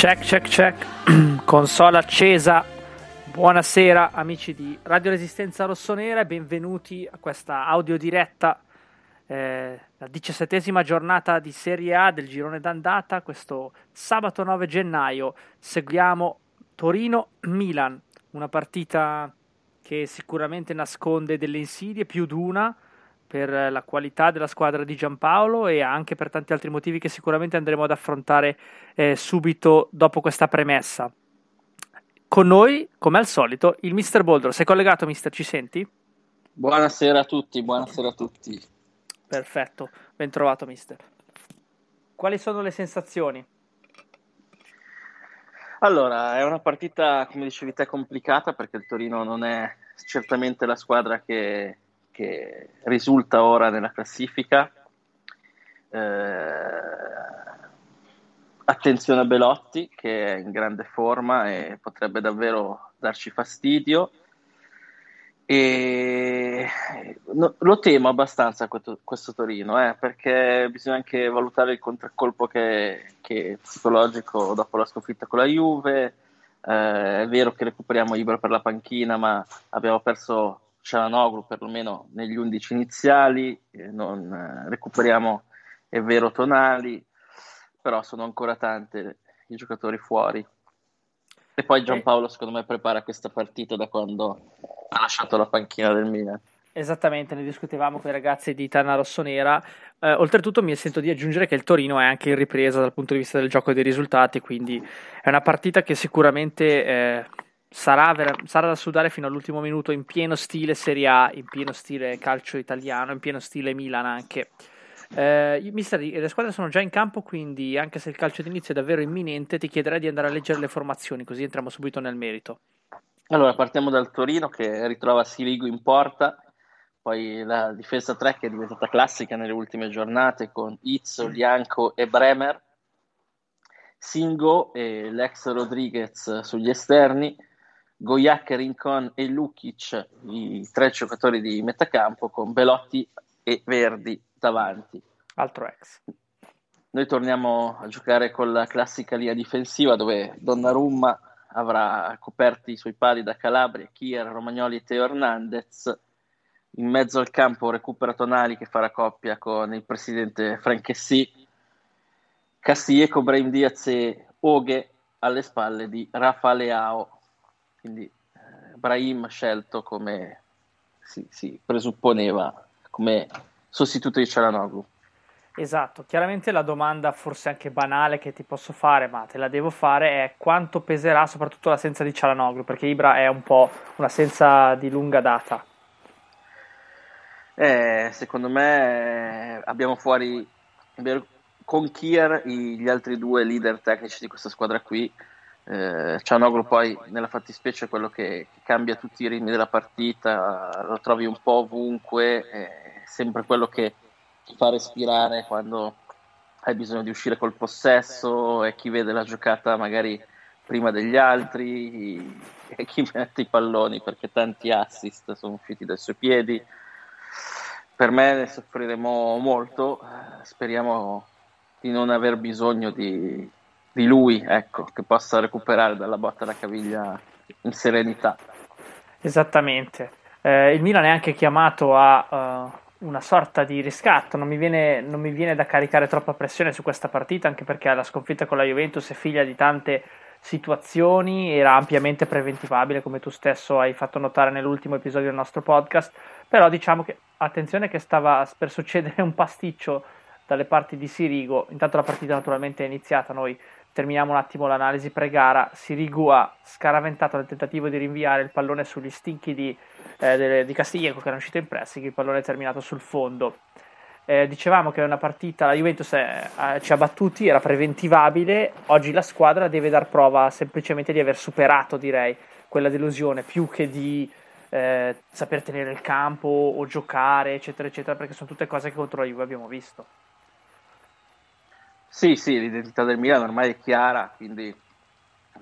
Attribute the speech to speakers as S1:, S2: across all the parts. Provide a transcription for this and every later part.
S1: Check, check, check. Console accesa. Buonasera amici di Radio Resistenza Rossonera e benvenuti a questa audiodiretta, eh, la diciassettesima giornata di Serie A del girone d'andata. Questo sabato 9 gennaio seguiamo Torino-Milan, una partita che sicuramente nasconde delle insidie, più d'una, per la qualità della squadra di Giampaolo e anche per tanti altri motivi che sicuramente andremo ad affrontare eh, subito dopo questa premessa. Con noi, come al solito, il Mister Boldro. Sei collegato, Mister? Ci senti?
S2: Buonasera a tutti, buonasera a tutti.
S1: Perfetto, ben trovato, Mister. Quali sono le sensazioni?
S2: Allora, è una partita, come dicevi te, complicata perché il Torino non è certamente la squadra che, che risulta ora nella classifica. Eh, attenzione a Belotti che è in grande forma e potrebbe davvero darci fastidio. E no, lo temo abbastanza questo, questo Torino eh, perché bisogna anche valutare il contraccolpo che, che è psicologico dopo la sconfitta con la Juve. Eh, è vero che recuperiamo Ibra per la panchina, ma abbiamo perso Cialanoglu perlomeno negli 11 iniziali, eh, non eh, recuperiamo, è vero, Tonali, però sono ancora tante i giocatori fuori. E poi Giampaolo secondo me prepara questa partita da quando ha lasciato la panchina del Milan.
S1: Esattamente, ne discutevamo con i ragazzi di Tana Rossonera. Eh, oltretutto mi sento di aggiungere che il Torino è anche in ripresa dal punto di vista del gioco e dei risultati, quindi è una partita che sicuramente eh, sarà, vera- sarà da sudare fino all'ultimo minuto in pieno stile Serie A, in pieno stile calcio italiano, in pieno stile Milan anche. Eh, mister, le squadre sono già in campo, quindi anche se il calcio d'inizio è davvero imminente, ti chiederei di andare a leggere le formazioni, così entriamo subito nel merito.
S2: Allora, partiamo dal Torino che ritrova Sirigu in porta, poi la difesa 3 che è diventata classica nelle ultime giornate con Izzo, Lianco e Bremer, Singo e l'ex Rodriguez sugli esterni, Goyak, Rincon e Lukic, i tre giocatori di metacampo con Belotti e Verdi davanti.
S1: Altro ex.
S2: Noi torniamo a giocare con la classica linea difensiva dove Donnarumma avrà coperti i suoi pali da Calabria, Kier, Romagnoli e Teo Hernandez. In mezzo al campo recupera Tonali che farà coppia con il presidente Franchessì. Castilleco, Brahim Diaz e Oghe alle spalle di Rafa Leao. Quindi eh, Brahim scelto come si, si presupponeva come sostituto di Cialanoglu.
S1: Esatto, chiaramente la domanda forse anche banale che ti posso fare, ma te la devo fare, è quanto peserà soprattutto l'assenza di Cialanoglu, perché Ibra è un po' un'assenza di lunga data.
S2: Eh, secondo me abbiamo fuori con Kier gli altri due leader tecnici di questa squadra qui. Eh, Cianoglu poi nella fattispecie è quello che, che, cambia tutti i ritmi della partita, lo trovi un po' ovunque, è sempre quello che ti fa respirare quando hai bisogno di uscire col possesso e chi vede la giocata magari prima degli altri e chi mette i palloni perché tanti assist sono usciti dai suoi piedi. Per me ne soffriremo molto, speriamo di non aver bisogno di, di lui, ecco, che possa recuperare dalla botta alla caviglia in serenità.
S1: Esattamente. Eh, il Milan è anche chiamato a uh, una sorta di riscatto, non mi, viene, non mi, viene, da caricare troppa pressione su questa partita, anche perché la sconfitta con la Juventus è figlia di tante situazioni, era ampiamente preventivabile, come tu stesso hai fatto notare nell'ultimo episodio del nostro podcast, però diciamo che attenzione che stava per succedere un pasticcio dalle parti di Sirigo, intanto la partita naturalmente è iniziata, noi terminiamo un attimo l'analisi pre-gara, Sirigu ha scaraventato nel tentativo di rinviare il pallone sugli stinchi di, eh, di Castiglieco che erano uscito in pressing, il pallone è terminato sul fondo. Eh, dicevamo che è una partita, la Juventus è, eh, ci ha battuti, era preventivabile, oggi la squadra deve dar prova semplicemente di aver superato, direi, quella delusione, più che di eh, saper tenere il campo o giocare, eccetera, eccetera, perché sono tutte cose che contro la Juve abbiamo visto.
S2: Sì, sì, l'identità del Milan ormai è chiara, quindi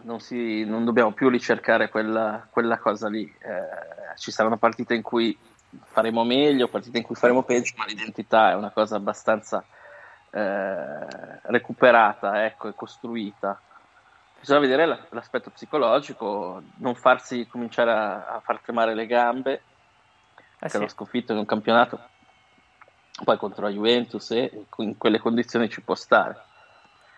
S2: non, si, non dobbiamo più ricercare quella, quella cosa lì. Eh, ci saranno partite in cui faremo meglio, partite in cui faremo peggio, ma l'identità è una cosa abbastanza eh, recuperata ecco, e costruita. Bisogna vedere l'aspetto psicologico, non farsi cominciare a, a far tremare le gambe, eh che sì. l'ho sconfitto in un campionato poi contro la Juventus e in quelle condizioni ci può stare.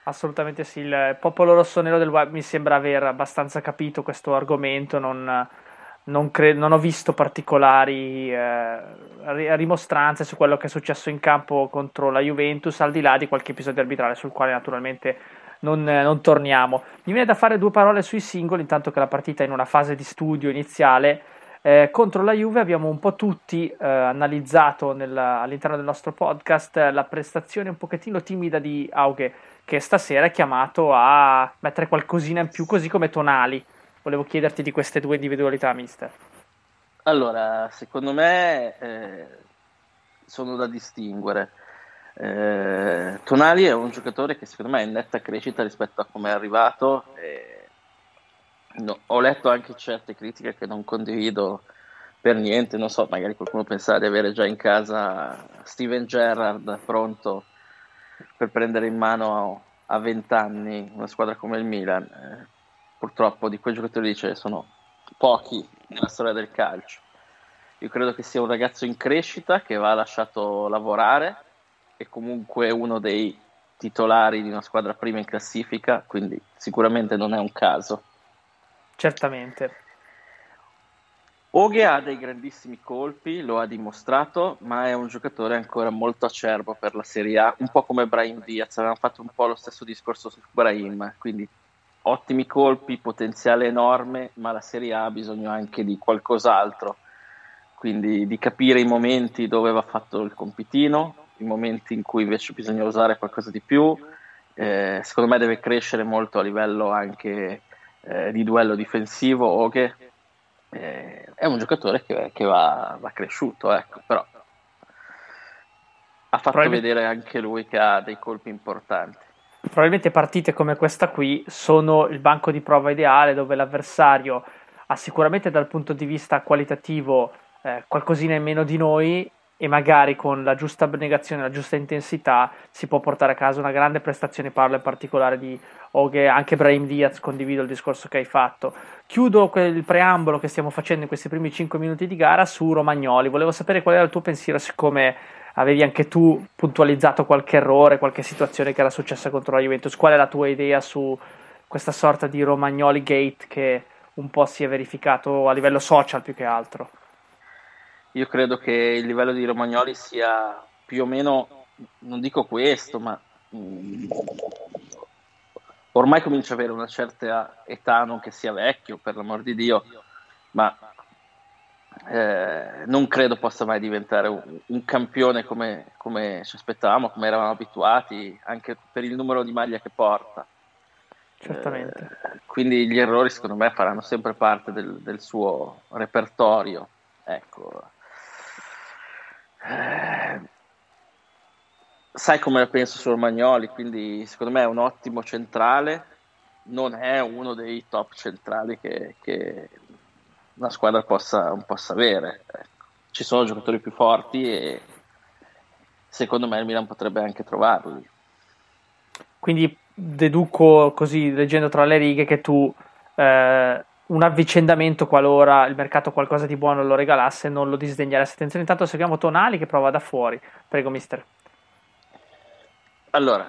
S1: Assolutamente sì, il popolo rossonero del web mi sembra aver abbastanza capito questo argomento, non, non, cre- non ho visto particolari eh, rimostranze su quello che è successo in campo contro la Juventus, al di là di qualche episodio arbitrale sul quale naturalmente non, non torniamo. Mi viene da fare due parole sui singoli, intanto che la partita è in una fase di studio iniziale eh, contro la Juve abbiamo un po' tutti eh, analizzato nel, all'interno del nostro podcast la prestazione un pochettino timida di Auge, che stasera è chiamato a mettere qualcosina in più, così come Tonali. Volevo chiederti di queste due individualità, mister.
S2: Allora, secondo me eh, sono da distinguere. Eh, Tonali è un giocatore che secondo me è in netta crescita rispetto a come è arrivato. E No, ho letto anche certe critiche che non condivido per niente, non so, magari qualcuno pensava di avere già in casa Steven Gerrard pronto per prendere in mano a 20 anni una squadra come il Milan. Eh, purtroppo di quei giocatori ce ne sono pochi nella storia del calcio. Io credo che sia un ragazzo in crescita che va lasciato lavorare e comunque uno dei titolari di una squadra prima in classifica, quindi sicuramente non è un caso.
S1: Certamente.
S2: Oghe ha dei grandissimi colpi, lo ha dimostrato, ma è un giocatore ancora molto acerbo per la Serie A, un po' come Brahim Diaz, avevamo fatto un po' lo stesso discorso su Brahim, quindi ottimi colpi, potenziale enorme, ma la Serie A ha bisogno anche di qualcos'altro, quindi di capire i momenti dove va fatto il compitino, i momenti in cui invece bisogna usare qualcosa di più, eh, secondo me deve crescere molto a livello anche eh, di duello difensivo o che eh, è un giocatore che, che va, va, cresciuto, ecco, però ha fatto vedere anche lui che ha dei colpi importanti.
S1: Probabilmente partite come questa qui sono il banco di prova ideale dove l'avversario ha sicuramente dal punto di vista qualitativo eh, qualcosina in meno di noi e magari con la giusta abnegazione, la giusta intensità si può portare a casa una grande prestazione, parlo in particolare di Oghe, anche Brahim Diaz, condivido il discorso che hai fatto. Chiudo il preambolo che stiamo facendo in questi primi 5 minuti di gara su Romagnoli, volevo sapere qual era il tuo pensiero, siccome avevi anche tu puntualizzato qualche errore, qualche situazione che era successa contro la Juventus, qual è la tua idea su questa sorta di Romagnoli Gate che un po' si è verificato a livello social più che altro?
S2: Io credo che il livello di Romagnoli sia più o meno non dico questo, ma mh, mm, ormai comincia ad avere una certa età, non che sia vecchio, per l'amor di Dio, ma eh, non credo possa mai diventare un, un campione come, come, ci aspettavamo, come eravamo abituati, anche per il numero di maglia che porta.
S1: Certamente.
S2: Eh, quindi gli errori secondo me faranno sempre parte del, del suo repertorio. Ecco. Eh, sai come la penso su Romagnoli, quindi secondo me è un ottimo centrale, non è uno dei top centrali che, che una squadra possa, possa avere. Ecco. Ci sono giocatori più forti e secondo me il Milan potrebbe anche trovarli.
S1: Quindi deduco così, leggendo tra le righe, che tu eh, un avvicendamento qualora il mercato qualcosa di buono lo regalasse non lo disdegneresti. Attenzione, intanto seguiamo Tonali che prova da fuori. Prego, mister.
S2: Allora,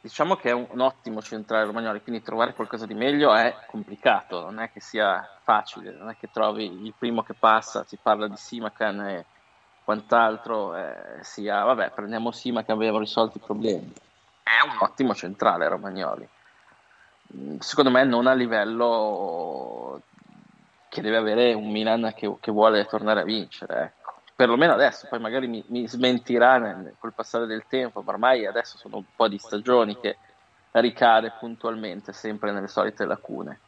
S2: diciamo che è un, un, ottimo centrale Romagnoli, quindi trovare qualcosa di meglio è complicato, non è che sia facile, non è che trovi il primo che passa, si parla di Simacan e quant'altro, eh, sia, vabbè, prendiamo Simacan, abbiamo risolto i problemi. È un ottimo centrale Romagnoli. Secondo me non a livello che deve avere un Milan che, che vuole tornare a vincere, ecco perlomeno adesso, poi magari mi, mi smentirà nel, col passare del tempo, ma ormai adesso sono un po' di stagioni che ricade puntualmente sempre nelle solite lacune.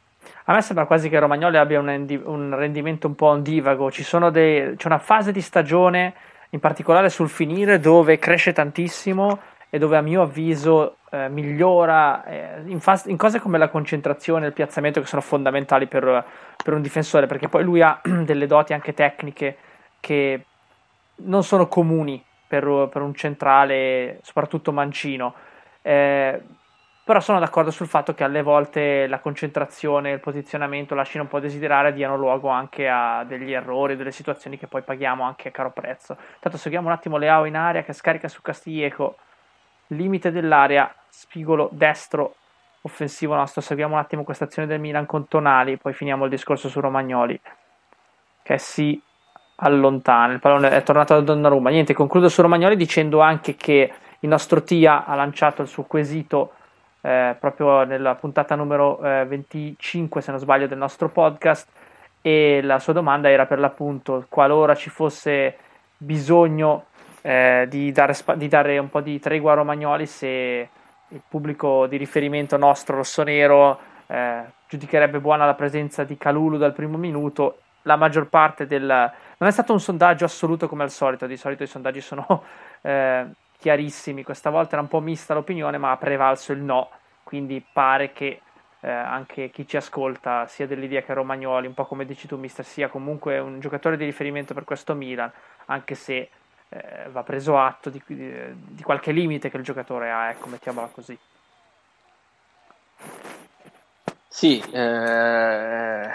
S1: A me sembra quasi che Romagnoli abbia un, un rendimento un po' ondivago, dei, c'è una fase di stagione, in particolare sul finire, dove cresce tantissimo e dove a mio avviso eh, migliora eh, in, fas- in, cose come la concentrazione e il piazzamento che sono fondamentali per, per un difensore, perché poi lui ha delle doti anche tecniche che non sono comuni per, per un centrale, soprattutto mancino. Eh, però sono d'accordo sul fatto che alle volte la concentrazione il posizionamento lasciano un po' desiderare e diano luogo anche a degli errori, delle situazioni che poi paghiamo anche a caro prezzo. Intanto seguiamo un attimo Leao in area che scarica su Castiglieco, limite dell'area, spigolo destro, offensivo nostro. Seguiamo un attimo questa azione del Milan con Tonali, poi finiamo il discorso su Romagnoli, che si allontana. Il pallone è tornato a Donnarumma. Niente, concludo su Romagnoli dicendo anche che il nostro TIA ha lanciato il suo quesito eh, proprio nella puntata numero eh, 25, se non sbaglio, del nostro podcast. E la sua domanda era per l'appunto qualora ci fosse bisogno eh, di, dare, di, dare, un po' di tregua a Romagnoli, se il pubblico di riferimento nostro rossonero eh, giudicherebbe buona la presenza di Calulu dal primo minuto. La maggior parte del, non è stato un sondaggio assoluto come al solito, di solito i sondaggi sono eh, chiarissimi, questa volta era un po' mista l'opinione, ma ha prevalso il no, quindi pare che eh, anche chi ci ascolta sia dell'idea che Romagnoli, un po' come dici tu mister, sia comunque un giocatore di riferimento per questo Milan, anche se eh, va preso atto di, di, di, qualche limite che il giocatore ha, ecco, mettiamola così.
S2: Sì, eh,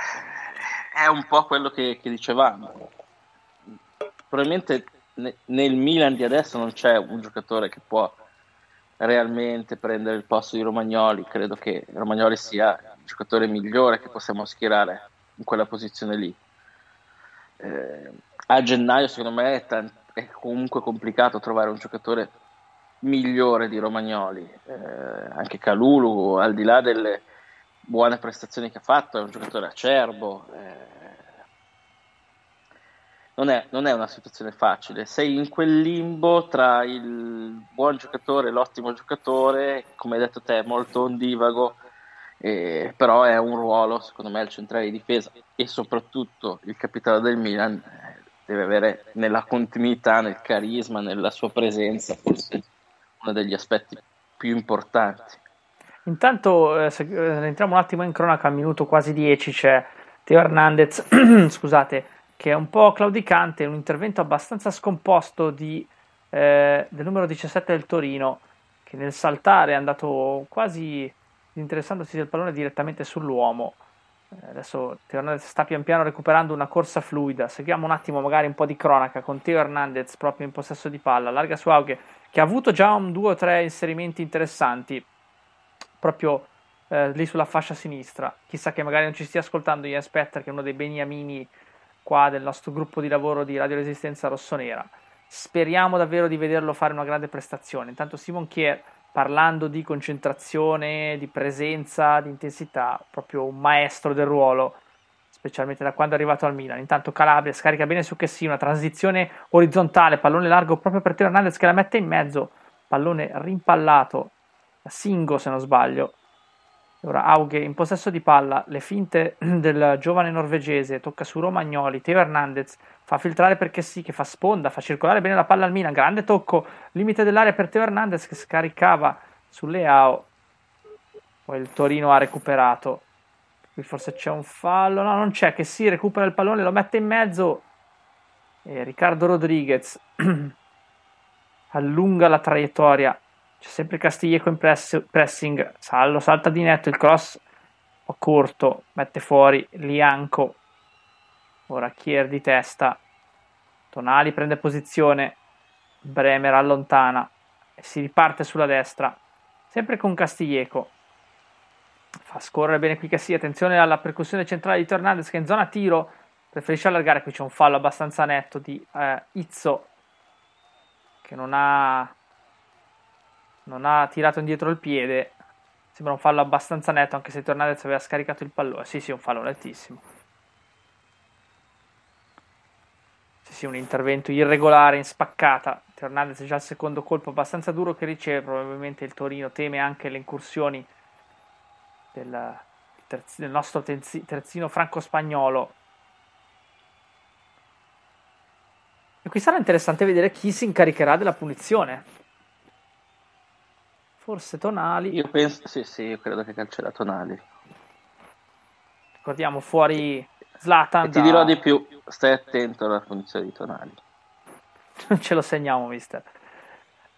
S2: è un po' quello che, che dicevamo probabilmente ne, nel Milan di adesso non c'è un giocatore che può realmente prendere il posto di Romagnoli. Credo che Romagnoli sia il giocatore migliore che possiamo schierare in quella posizione lì. Eh, a gennaio, secondo me, è, t- è, comunque complicato trovare un giocatore migliore di Romagnoli. Eh, anche Calulu, al di là delle buone prestazioni che ha fatto, è un giocatore acerbo. Eh, non è, non è, una situazione facile. Sei in quel limbo tra il buon giocatore e l'ottimo giocatore, come hai detto te, molto ondivago, eh, però è un ruolo, secondo me, il centrale di difesa e soprattutto il capitano del Milan eh, deve avere nella continuità, nel carisma, nella sua presenza, forse uno degli aspetti più importanti.
S1: Intanto, eh, se, eh, entriamo un attimo in cronaca, al minuto quasi 10 c'è Teo Hernandez, scusate, che è un po' claudicante, un intervento abbastanza scomposto di, eh, del numero 17 del Torino, che nel saltare è andato quasi interessandosi del pallone direttamente sull'uomo. Eh, adesso Teo Hernandez sta pian piano recuperando una corsa fluida. Seguiamo un attimo magari un po' di cronaca con Teo Hernandez proprio in possesso di palla, larga su Auge, che ha avuto già un due o tre inserimenti interessanti proprio eh, lì sulla fascia sinistra. Chissà che magari non ci stia ascoltando Ian Spetter, che è uno dei beniamini qua del nostro gruppo di lavoro di Radio Resistenza Rossonera. speriamo davvero di vederlo fare una grande prestazione. Intanto Simon Kier, parlando di concentrazione, di presenza, di intensità, proprio un maestro del ruolo, specialmente da quando è arrivato al Milan. Intanto Calabria scarica bene su Chessino, una transizione orizzontale, pallone largo proprio per Teo Hernandez che la mette in mezzo, pallone rimpallato Singo se non sbaglio. Ora Auge in possesso di palla, le finte del giovane norvegese, tocca su Romagnoli, Teo Hernandez fa filtrare perché sì, che fa sponda, fa circolare bene la palla al Milan, grande tocco, limite dell'area per Teo Hernandez che scaricava su Leao, poi il Torino ha recuperato, qui forse c'è un fallo, no non c'è, che si sì, recupera il pallone, lo mette in mezzo e Riccardo Rodriguez allunga la traiettoria c'è sempre Castiglieco in press, pressing, Sallo salta di netto, il cross o corto, mette fuori Lianco. Ora Kier di testa, Tonali prende posizione, Bremer allontana e si riparte sulla destra, sempre con Castiglieco. Fa scorrere bene qui sia, attenzione alla percussione centrale di Tornandez che in zona tiro. Preferisce allargare, qui c'è un fallo abbastanza netto di eh, Izzo che non ha non ha tirato indietro il piede. Sembra un fallo abbastanza netto, anche se Tornadez aveva scaricato il pallone. Sì, sì, un fallo nettissimo. Sì, sì, un intervento irregolare in spaccata. Tornadez già il secondo colpo abbastanza duro che riceve. Probabilmente il Torino teme anche le incursioni del, del nostro terzino franco-spagnolo. E qui sarà interessante vedere chi si incaricherà della punizione forse Tonali.
S2: Io penso, sì, sì, io credo che calcerà Tonali.
S1: Ricordiamo fuori Zlatan.
S2: E ti da... dirò di più, stai attento alla funzione di Tonali.
S1: Non ce lo segniamo, mister.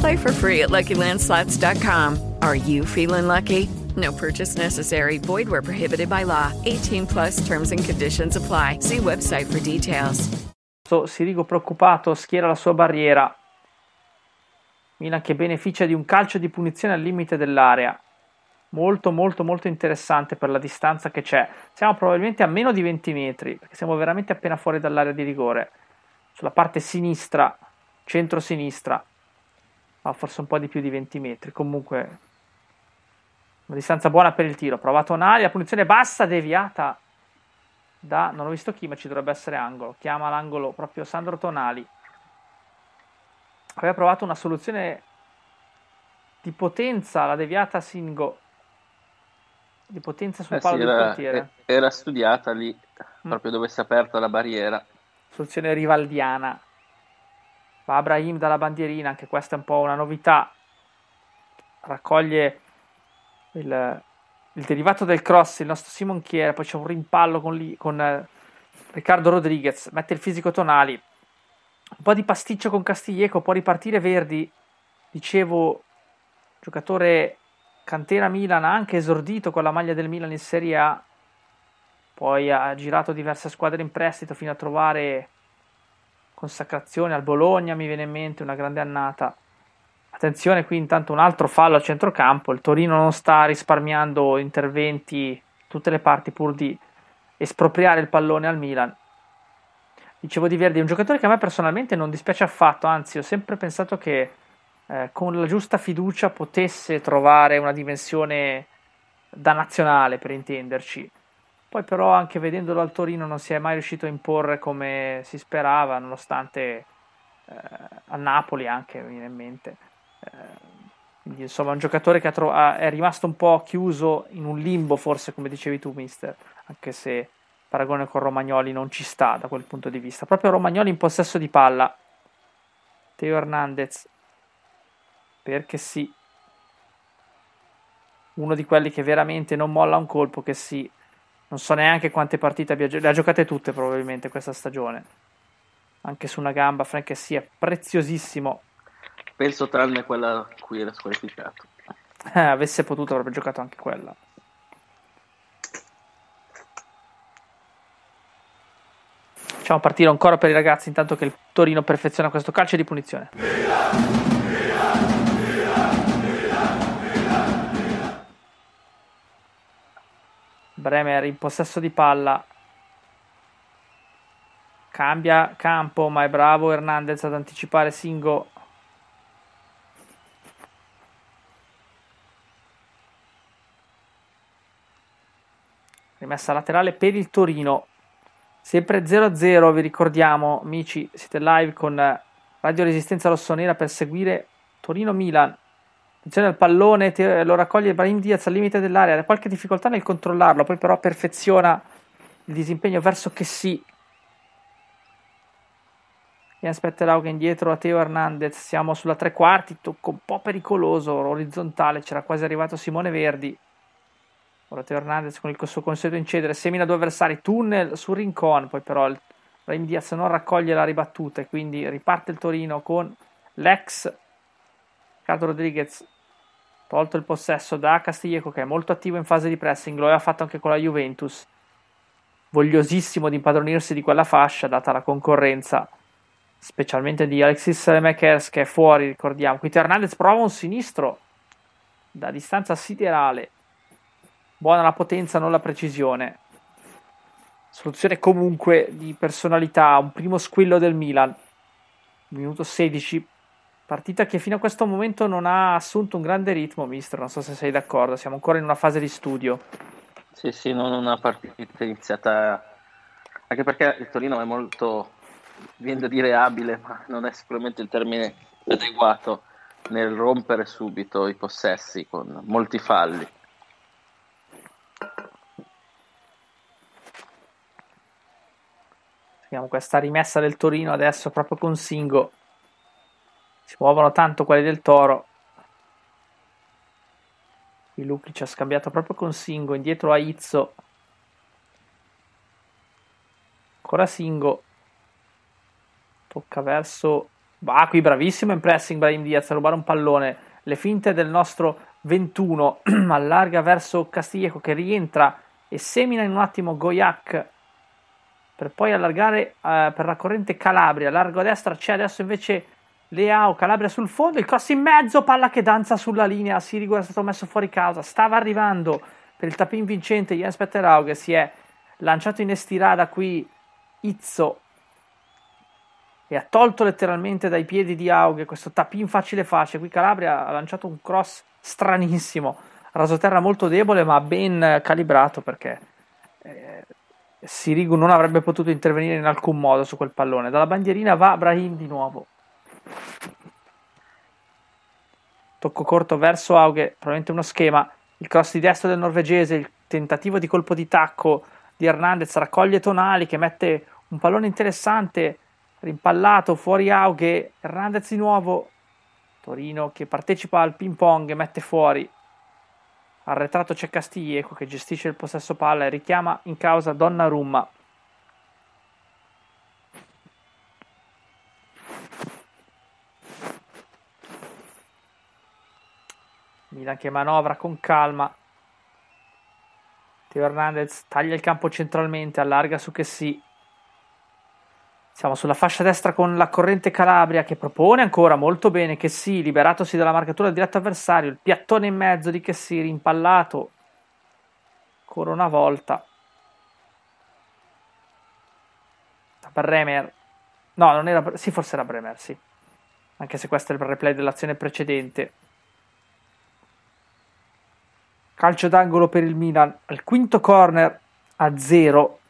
S3: Play for free at LuckyLandSlots.com. Are you feeling lucky? No purchase necessary. Void where prohibited by law. 18 plus terms and conditions apply. See website for details.
S1: Sirigo preoccupato schiera la sua barriera. Milan che beneficia di un calcio di punizione al limite dell'area. Molto molto molto interessante per la distanza che c'è. Siamo probabilmente a meno di 20 metri, perché siamo veramente appena fuori dall'area di rigore. Sulla parte sinistra, centro-sinistra, ah, forse un po' di più di 20 metri. Comunque, una distanza buona per il tiro. Provato Nali, la punizione bassa, deviata da non ho visto chi, ma ci dovrebbe essere angolo. Chiama l'angolo proprio Sandro Tonali. Aveva provato una soluzione di potenza, la deviata Singo. Di potenza sul eh palo sì, del portiere.
S2: Era studiata lì, mm. proprio dove si è aperta la barriera.
S1: Soluzione rivaldiana va Abrahim dalla bandierina, anche questa è un po' una novità, raccoglie il, il derivato del cross, il nostro Simon Chiera, poi c'è un rimpallo con, con eh, Riccardo Rodriguez, mette il fisico Tonali, un po' di pasticcio con Castiglieco, può ripartire Verdi, dicevo, giocatore cantera Milan, ha anche esordito con la maglia del Milan in Serie A, poi ha girato diverse squadre in prestito fino a trovare consacrazione al Bologna, mi viene in mente una grande annata. Attenzione qui intanto un altro fallo al centrocampo, il Torino non sta risparmiando interventi tutte le parti pur di espropriare il pallone al Milan. Dicevo di Verdi, un giocatore che a me personalmente non dispiace affatto, anzi ho sempre pensato che eh, con la giusta fiducia potesse trovare una dimensione da nazionale per intenderci. Poi però anche vedendolo al Torino non si è mai riuscito a imporre come si sperava, nonostante eh, a Napoli anche, mi viene in mente. Eh, Quindi, insomma, un giocatore che tro- è rimasto un po' chiuso in un limbo, forse, come dicevi tu, mister, anche se paragone con Romagnoli non ci sta da quel punto di vista. Proprio Romagnoli in possesso di palla. Teo Hernandez. Perché sì. Uno di quelli che veramente non molla un colpo, che sì. Non so neanche quante partite abbia giocato. Le ha giocate tutte probabilmente questa stagione. Anche su una gamba, Frank sì, è preziosissimo
S2: Penso tranne quella cui era squalificato.
S1: Eh, avesse potuto avrebbe giocato anche quella. Facciamo partire ancora per i ragazzi intanto che il Torino perfeziona questo calcio di punizione. Bremer in possesso di palla. Cambia campo, ma è bravo Hernandez ad anticipare Singo rimessa laterale per il Torino. Sempre 0-0, vi ricordiamo, amici, siete live con Radio Resistenza Rossonera per seguire Torino-Milan. Attenzione al pallone, lo raccoglie Ibrahim Diaz al limite dell'area, ha qualche difficoltà nel controllarlo, poi però perfeziona il disimpegno verso che sì. Ian Spetterau che indietro a Teo Hernandez, siamo sulla tre quarti, tocco un po' pericoloso, orizzontale, c'era quasi arrivato Simone Verdi. Ora Teo Hernandez con il suo consueto incedere semina due avversari, tunnel su Rincon, poi però il Raim Diaz non raccoglie la ribattuta e quindi riparte il Torino con l'ex Carlo Rodriguez tolto il possesso da Castiglieco che è molto attivo in fase di pressing, lo aveva fatto anche con la Juventus, vogliosissimo di impadronirsi di quella fascia data la concorrenza specialmente di Alexis Lemekers che è fuori, ricordiamo. Qui Hernandez prova un sinistro da distanza siderale buona la potenza, non la precisione. Soluzione comunque di personalità, un primo squillo del Milan. Minuto 16. Partita che fino a questo momento non ha assunto un grande ritmo, mister. Non so se sei d'accordo, siamo ancora in una fase di studio.
S2: Sì, sì, non una partita iniziata. Anche perché il Torino è molto, viene da dire abile, ma non è sicuramente il termine adeguato nel rompere subito i possessi con molti falli.
S1: Vediamo questa rimessa del Torino adesso proprio con Singo. Si muovono tanto quelli del Toro. Qui Lukic ha scambiato proprio con Singo, indietro a Izzo. Ancora Singo. Tocca verso... Ah, qui bravissimo in pressing Brahim Diaz a rubare un pallone. Le finte del nostro 21 allarga verso Castiglieco che rientra e semina in un attimo Goyak per poi allargare uh, per la corrente Calabria, largo a destra c'è adesso invece Leao, Calabria sul fondo, il cross in mezzo, palla che danza sulla linea, Sirigu è stato messo fuori causa, stava arrivando per il tapin vincente Jens Petterau che si è lanciato in estirada qui Izzo e ha tolto letteralmente dai piedi di Aughe questo tapin facile facile, qui Calabria ha lanciato un cross stranissimo, rasoterra molto debole ma ben calibrato perché eh, Sirigu non avrebbe potuto intervenire in alcun modo su quel pallone. Dalla bandierina va Brahim di nuovo. Tocco corto verso Auge, probabilmente uno schema. Il cross di destra del norvegese, il tentativo di colpo di tacco di Hernandez raccoglie Tonali che mette un pallone interessante, rimpallato fuori Auge. Hernandez di nuovo. Torino che partecipa al ping pong mette fuori Arretrato c'è Castiglieco che gestisce il possesso palla e richiama in causa Donnarumma. Milan che manovra con calma. Teo Hernandez taglia il campo centralmente, allarga su che sì. Siamo sulla fascia destra con la corrente Calabria che propone ancora molto bene che sì, liberatosi dalla marcatura del diretto avversario, il piattone in mezzo di che sì, rimpallato ancora una volta. Bremer. No, non era. Sì, forse era Bremer, sì. Anche se questo è il replay dell'azione precedente. Calcio d'angolo per il Milan. Al quinto corner a zero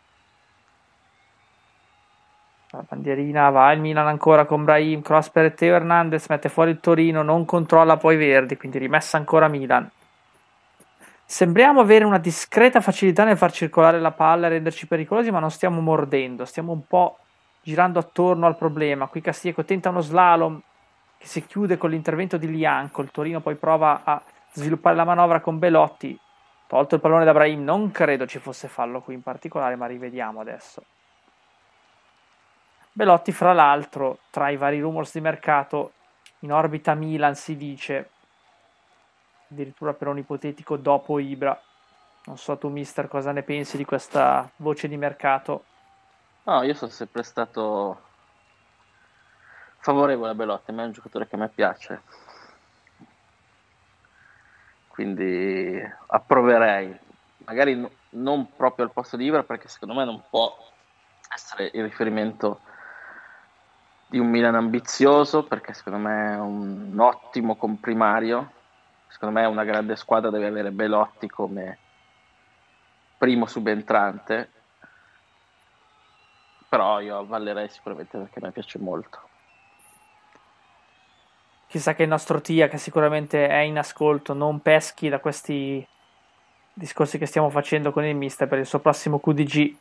S1: La bandierina va il Milan ancora con Brahim, cross per Teo Hernandez, mette fuori il Torino, non controlla poi Verdi, quindi rimessa ancora Milan. Sembriamo avere una discreta facilità nel far circolare la palla e renderci pericolosi, ma non stiamo mordendo, stiamo un po' girando attorno al problema. Qui Castiglieco tenta uno slalom che si chiude con l'intervento di Lianco, il Torino poi prova a sviluppare la manovra con Belotti, tolto il pallone da Brahim, non credo ci fosse fallo qui in particolare, ma rivediamo adesso. Belotti, fra l'altro, tra i vari rumors di mercato, in orbita Milan si dice, addirittura per un ipotetico dopo Ibra. Non so tu, mister, cosa ne pensi di questa voce di mercato?
S2: No, io sono sempre stato favorevole a Belotti, ma è un giocatore che a me piace. Quindi approverei, magari no, non proprio al posto di Ibra, perché secondo me non può essere il riferimento di un Milan ambizioso perché secondo me è un ottimo comprimario. Secondo me una grande squadra deve avere Belotti come primo subentrante. Però io avvallerei sicuramente perché mi piace molto.
S1: Chissà che il nostro Tia, che sicuramente è in ascolto, non peschi da questi discorsi che stiamo facendo con il mister per il suo prossimo QDG,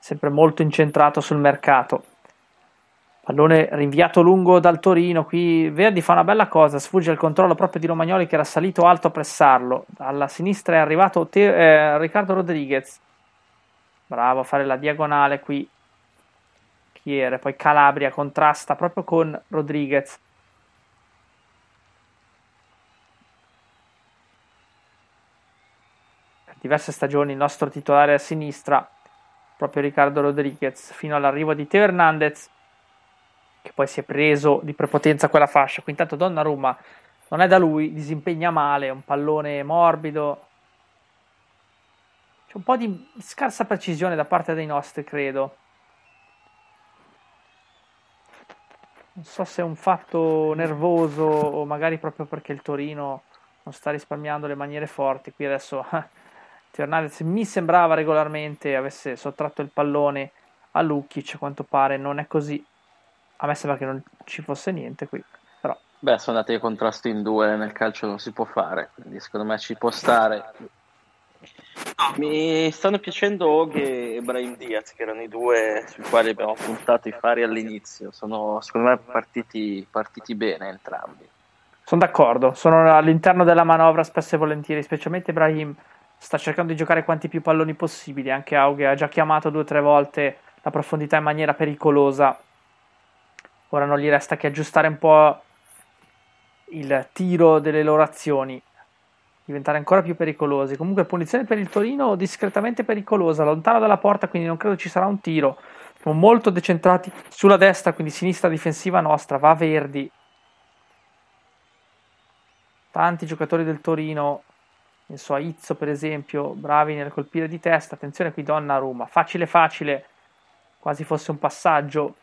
S1: sempre molto incentrato sul mercato. Pallone rinviato lungo dal Torino. Qui Verdi fa una bella cosa. Sfugge il controllo proprio di Romagnoli che era salito alto a pressarlo. Alla sinistra è arrivato Te- eh, Riccardo Rodriguez. Bravo a fare la diagonale qui. Chiere. Poi Calabria contrasta proprio con Rodriguez. Diverse stagioni il nostro titolare a sinistra, proprio Riccardo Rodriguez, fino all'arrivo di Teo Hernandez che poi si è preso di prepotenza quella fascia. Qui intanto Donnarumma non è da lui, disimpegna male, un pallone morbido. C'è un po' di scarsa precisione da parte dei nostri, credo. Non so se è un fatto nervoso o magari proprio perché il Torino non sta risparmiando le maniere forti. Qui adesso Hernandez mi sembrava regolarmente avesse sottratto il pallone a Lukic, a quanto pare non è così a me sembra che non ci fosse niente qui. Però.
S2: Beh, sono andati ai contrasti in due, nel calcio non si può fare, quindi secondo me ci può stare. Mi stanno piacendo Oghe e Brahim Diaz, che erano i due sui quali abbiamo puntato i fari all'inizio. Sono secondo me partiti, partiti bene entrambi.
S1: Sono d'accordo, sono all'interno della manovra spesso e volentieri, specialmente Brahim sta cercando di giocare quanti più palloni possibili. Anche Auge ha già chiamato due o tre volte la profondità in maniera pericolosa Ora non gli resta che aggiustare un po' il tiro delle loro azioni, diventare ancora più pericolosi. Comunque punizione per il Torino discretamente pericolosa, lontano dalla porta, quindi non credo ci sarà un tiro. Siamo molto decentrati sulla destra, quindi sinistra difensiva nostra, va Verdi. Tanti giocatori del Torino, ne so, Izzo per esempio, bravi nel colpire di testa. Attenzione qui Donnarumma, facile facile, quasi fosse un passaggio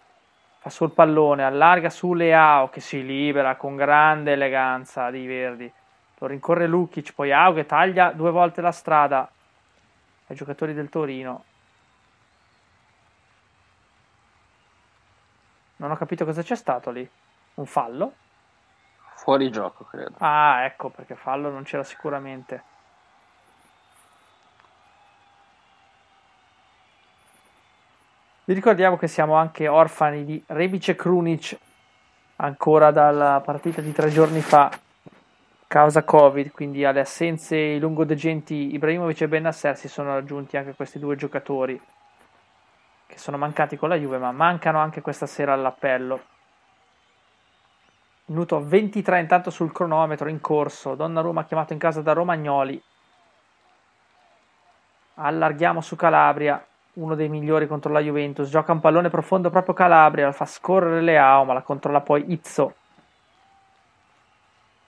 S1: fa sul pallone, allarga su Leao che si libera con grande eleganza di Verdi. Lo rincorre Lukic, poi Ao che taglia due volte la strada ai giocatori del Torino. Non ho capito cosa c'è stato lì. Un fallo?
S2: Fuori gioco, credo.
S1: Ah, ecco perché fallo non c'era sicuramente. Vi ricordiamo che siamo anche orfani di Rebic e Krunic ancora dalla partita di tre giorni fa causa Covid, quindi alle assenze lungodegenti Ibrahimovic e Benasser si sono aggiunti anche questi due giocatori che sono mancati con la Juve, ma mancano anche questa sera all'appello. Minuto 23 intanto sul cronometro in corso, Donnarumma chiamato in casa da Romagnoli. Allarghiamo su Calabria, uno dei migliori contro la Juventus, gioca un pallone profondo proprio Calabria, fa scorrere Leao, ma la controlla poi Izzo.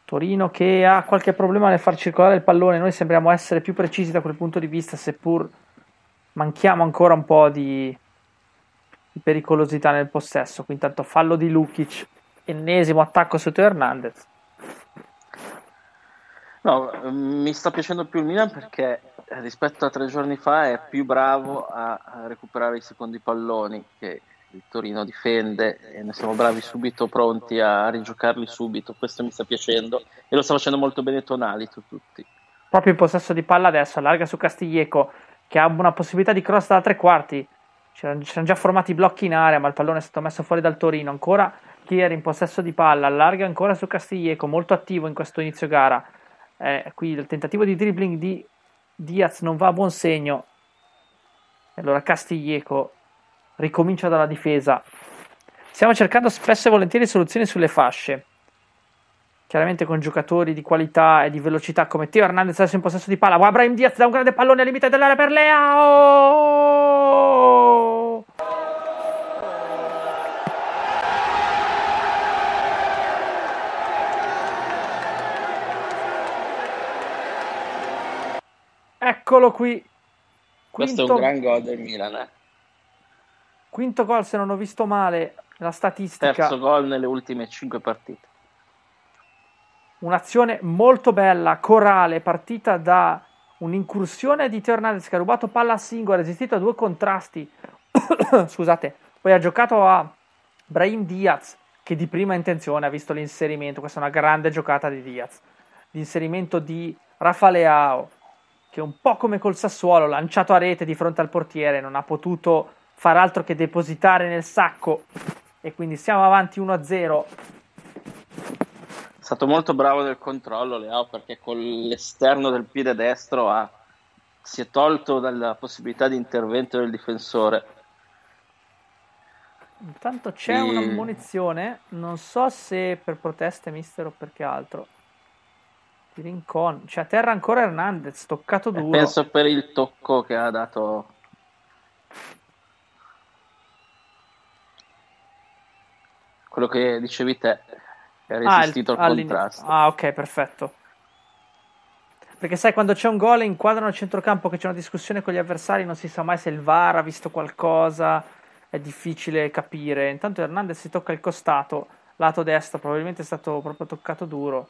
S1: Torino che ha qualche problema nel far circolare il pallone, noi sembriamo essere più precisi da quel punto di vista, seppur manchiamo ancora un po' di, di pericolosità nel possesso. Qui intanto fallo di Lukic, ennesimo attacco su Teo Hernandez.
S2: No, mi sta piacendo più il Milan perché rispetto a tre giorni fa è più bravo a, recuperare i secondi palloni che il Torino difende e noi siamo bravi subito, pronti a rigiocarli subito. Questo mi sta piacendo e lo sta facendo molto bene Tonali tu, tutti.
S1: Proprio in possesso di palla adesso, allarga su Castiglieco che ha una possibilità di cross da tre quarti. C'erano, c'erano già formati blocchi in area, ma il pallone è stato messo fuori dal Torino. Ancora Chieri in possesso di palla, allarga ancora su Castiglieco, molto attivo in questo inizio gara. Eh, qui il tentativo di dribbling di Diaz non va a buon segno. Allora Castiglieco ricomincia dalla difesa. Stiamo cercando spesso e volentieri soluzioni sulle fasce. Chiaramente con giocatori di qualità e di velocità come Teo Hernandez adesso in possesso di palla. Guarda Brahim Diaz da un grande pallone al limite dell'area per Leao. Eccolo qui.
S2: Questo
S1: Quinto,
S2: è un gran gol del Milan. Eh.
S1: quinto gol se non ho visto male la statistica.
S2: Terzo gol nelle ultime 5 partite.
S1: Un'azione molto bella, corale, partita da un'incursione di Teo Hernandez che ha rubato palla a singolo, ha resistito a due contrasti. Scusate, poi ha giocato a Brahim Diaz che di prima intenzione ha visto l'inserimento. Questa è una grande giocata di Diaz. L'inserimento di Rafa Leao che un po' come col Sassuolo, lanciato a rete di fronte al portiere, non ha potuto far altro che depositare nel sacco e quindi siamo avanti 1-0.
S2: È stato molto bravo nel controllo Leao perché con l'esterno del piede destro ha, si è tolto dalla possibilità di intervento del difensore.
S1: Intanto c'è
S2: E-
S1: una munizione, non so se per proteste mister o perché altro. Di Rincon, a terra ancora Hernandez, toccato duro.
S2: penso per il tocco che ha dato quello che dicevi te, che ha
S1: Ah, il-
S2: resistito al
S1: all'inizio.
S2: contrasto.
S1: Ah, ok, perfetto. Perché sai, quando c'è un gol e inquadrano il centrocampo che c'è una discussione con gli avversari, non si sa mai se il VAR ha visto qualcosa, è difficile capire. Intanto Hernandez si tocca il costato, lato destro, probabilmente è stato proprio toccato duro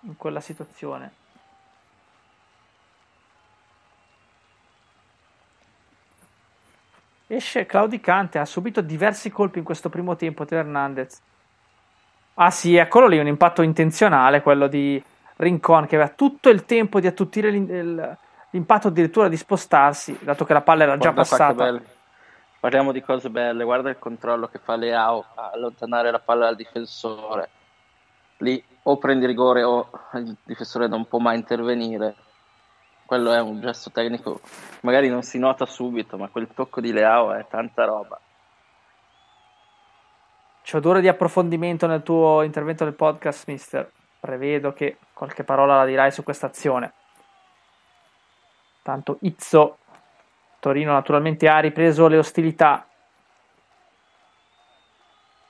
S1: in quella situazione. Esce Claudicante, ha subito diversi colpi in questo primo tempo, Teo Hernandez. Ah sì, eccolo lì, un impatto intenzionale, quello di Rincon, che aveva tutto il tempo di attutire l'impatto addirittura di spostarsi, dato che la palla era già
S2: Guarda
S1: passata.
S2: Parliamo di cose belle, guarda il controllo che fa Leao a allontanare la palla dal difensore. Lì o prendi rigore o il difensore non può mai intervenire. Quello è un gesto tecnico, magari non si nota subito, ma quel tocco di Leao è tanta roba.
S1: C'è odore di approfondimento nel tuo intervento del podcast, mister. Prevedo che qualche parola la dirai su questa azione. Tanto Izzo, Torino naturalmente ha ripreso le ostilità.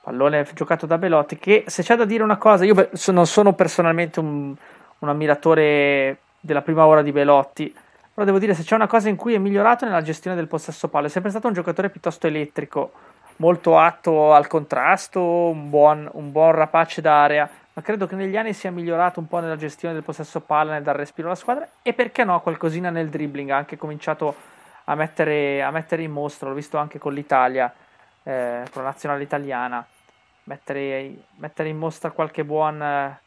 S1: Pallone giocato da Belotti che se c'è da dire una cosa, io non sono personalmente un, un ammiratore della prima ora di Belotti, però devo dire se c'è una cosa in cui è migliorato nella gestione del possesso palla, è sempre stato un giocatore piuttosto elettrico, molto atto al contrasto, un buon, un buon rapace d'area, ma credo che negli anni sia migliorato un po' nella gestione del possesso palla, nel dar respiro alla squadra e perché no, qualcosina nel dribbling, ha anche cominciato a mettere, a mettere in mostra, l'ho visto anche con l'Italia, eh, con la nazionale italiana, mettere, mettere in mostra qualche buon, eh,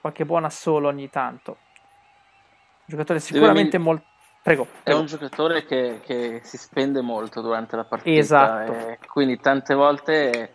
S1: qualche buon assolo ogni tanto. Un giocatore sicuramente
S2: migli-
S1: molto... Prego,
S2: È
S1: prego.
S2: un giocatore che, che si spende molto durante la partita,
S1: Esatto.
S2: e quindi tante volte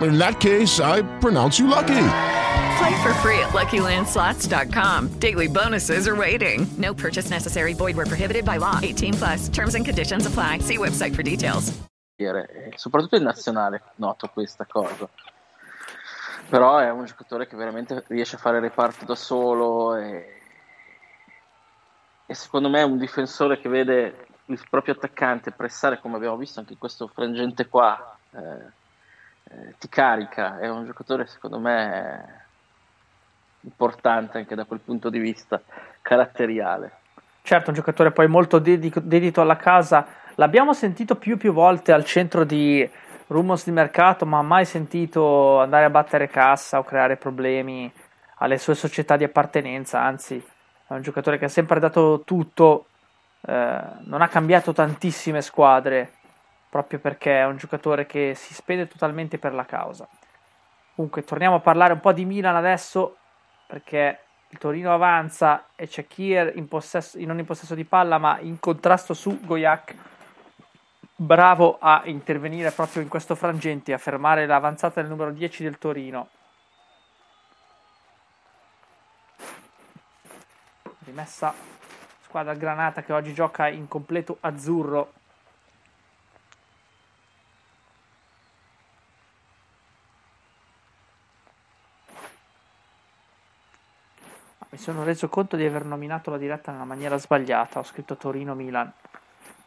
S4: In that case, I pronounce you lucky.
S3: Play for free at LuckyLandSlots.com. Daily bonuses are waiting. No purchase necessary. Void were prohibited by law. 18 plus. Terms and conditions apply. See website for details.
S2: E soprattutto in nazionale noto questa cosa. Però è un giocatore che veramente riesce a fare il reparto da solo e, e secondo me è un difensore che vede il proprio attaccante pressare come abbiamo visto anche in questo frangente qua eh, eh, ti carica. È un giocatore secondo me importante anche da quel punto di vista caratteriale.
S1: Certo un giocatore poi molto dedico, dedito alla casa. L'abbiamo sentito più e più volte al centro di rumors di mercato ma mai sentito andare a battere cassa o creare problemi alle sue società di appartenenza. Anzi è un giocatore che ha sempre dato tutto eh, non ha cambiato tantissime squadre proprio perché è un giocatore che si spende totalmente per la causa. Comunque torniamo a parlare un po' di Milan adesso perché il Torino avanza e c'è Kier in possesso, non in possesso di palla ma in contrasto su Goyak bravo a intervenire proprio in questo frangente a fermare l'avanzata del numero 10 del Torino rimessa squadra granata che oggi gioca in completo azzurro. Mi sono reso conto di aver nominato la diretta nella maniera sbagliata. Ho scritto Torino-Milan.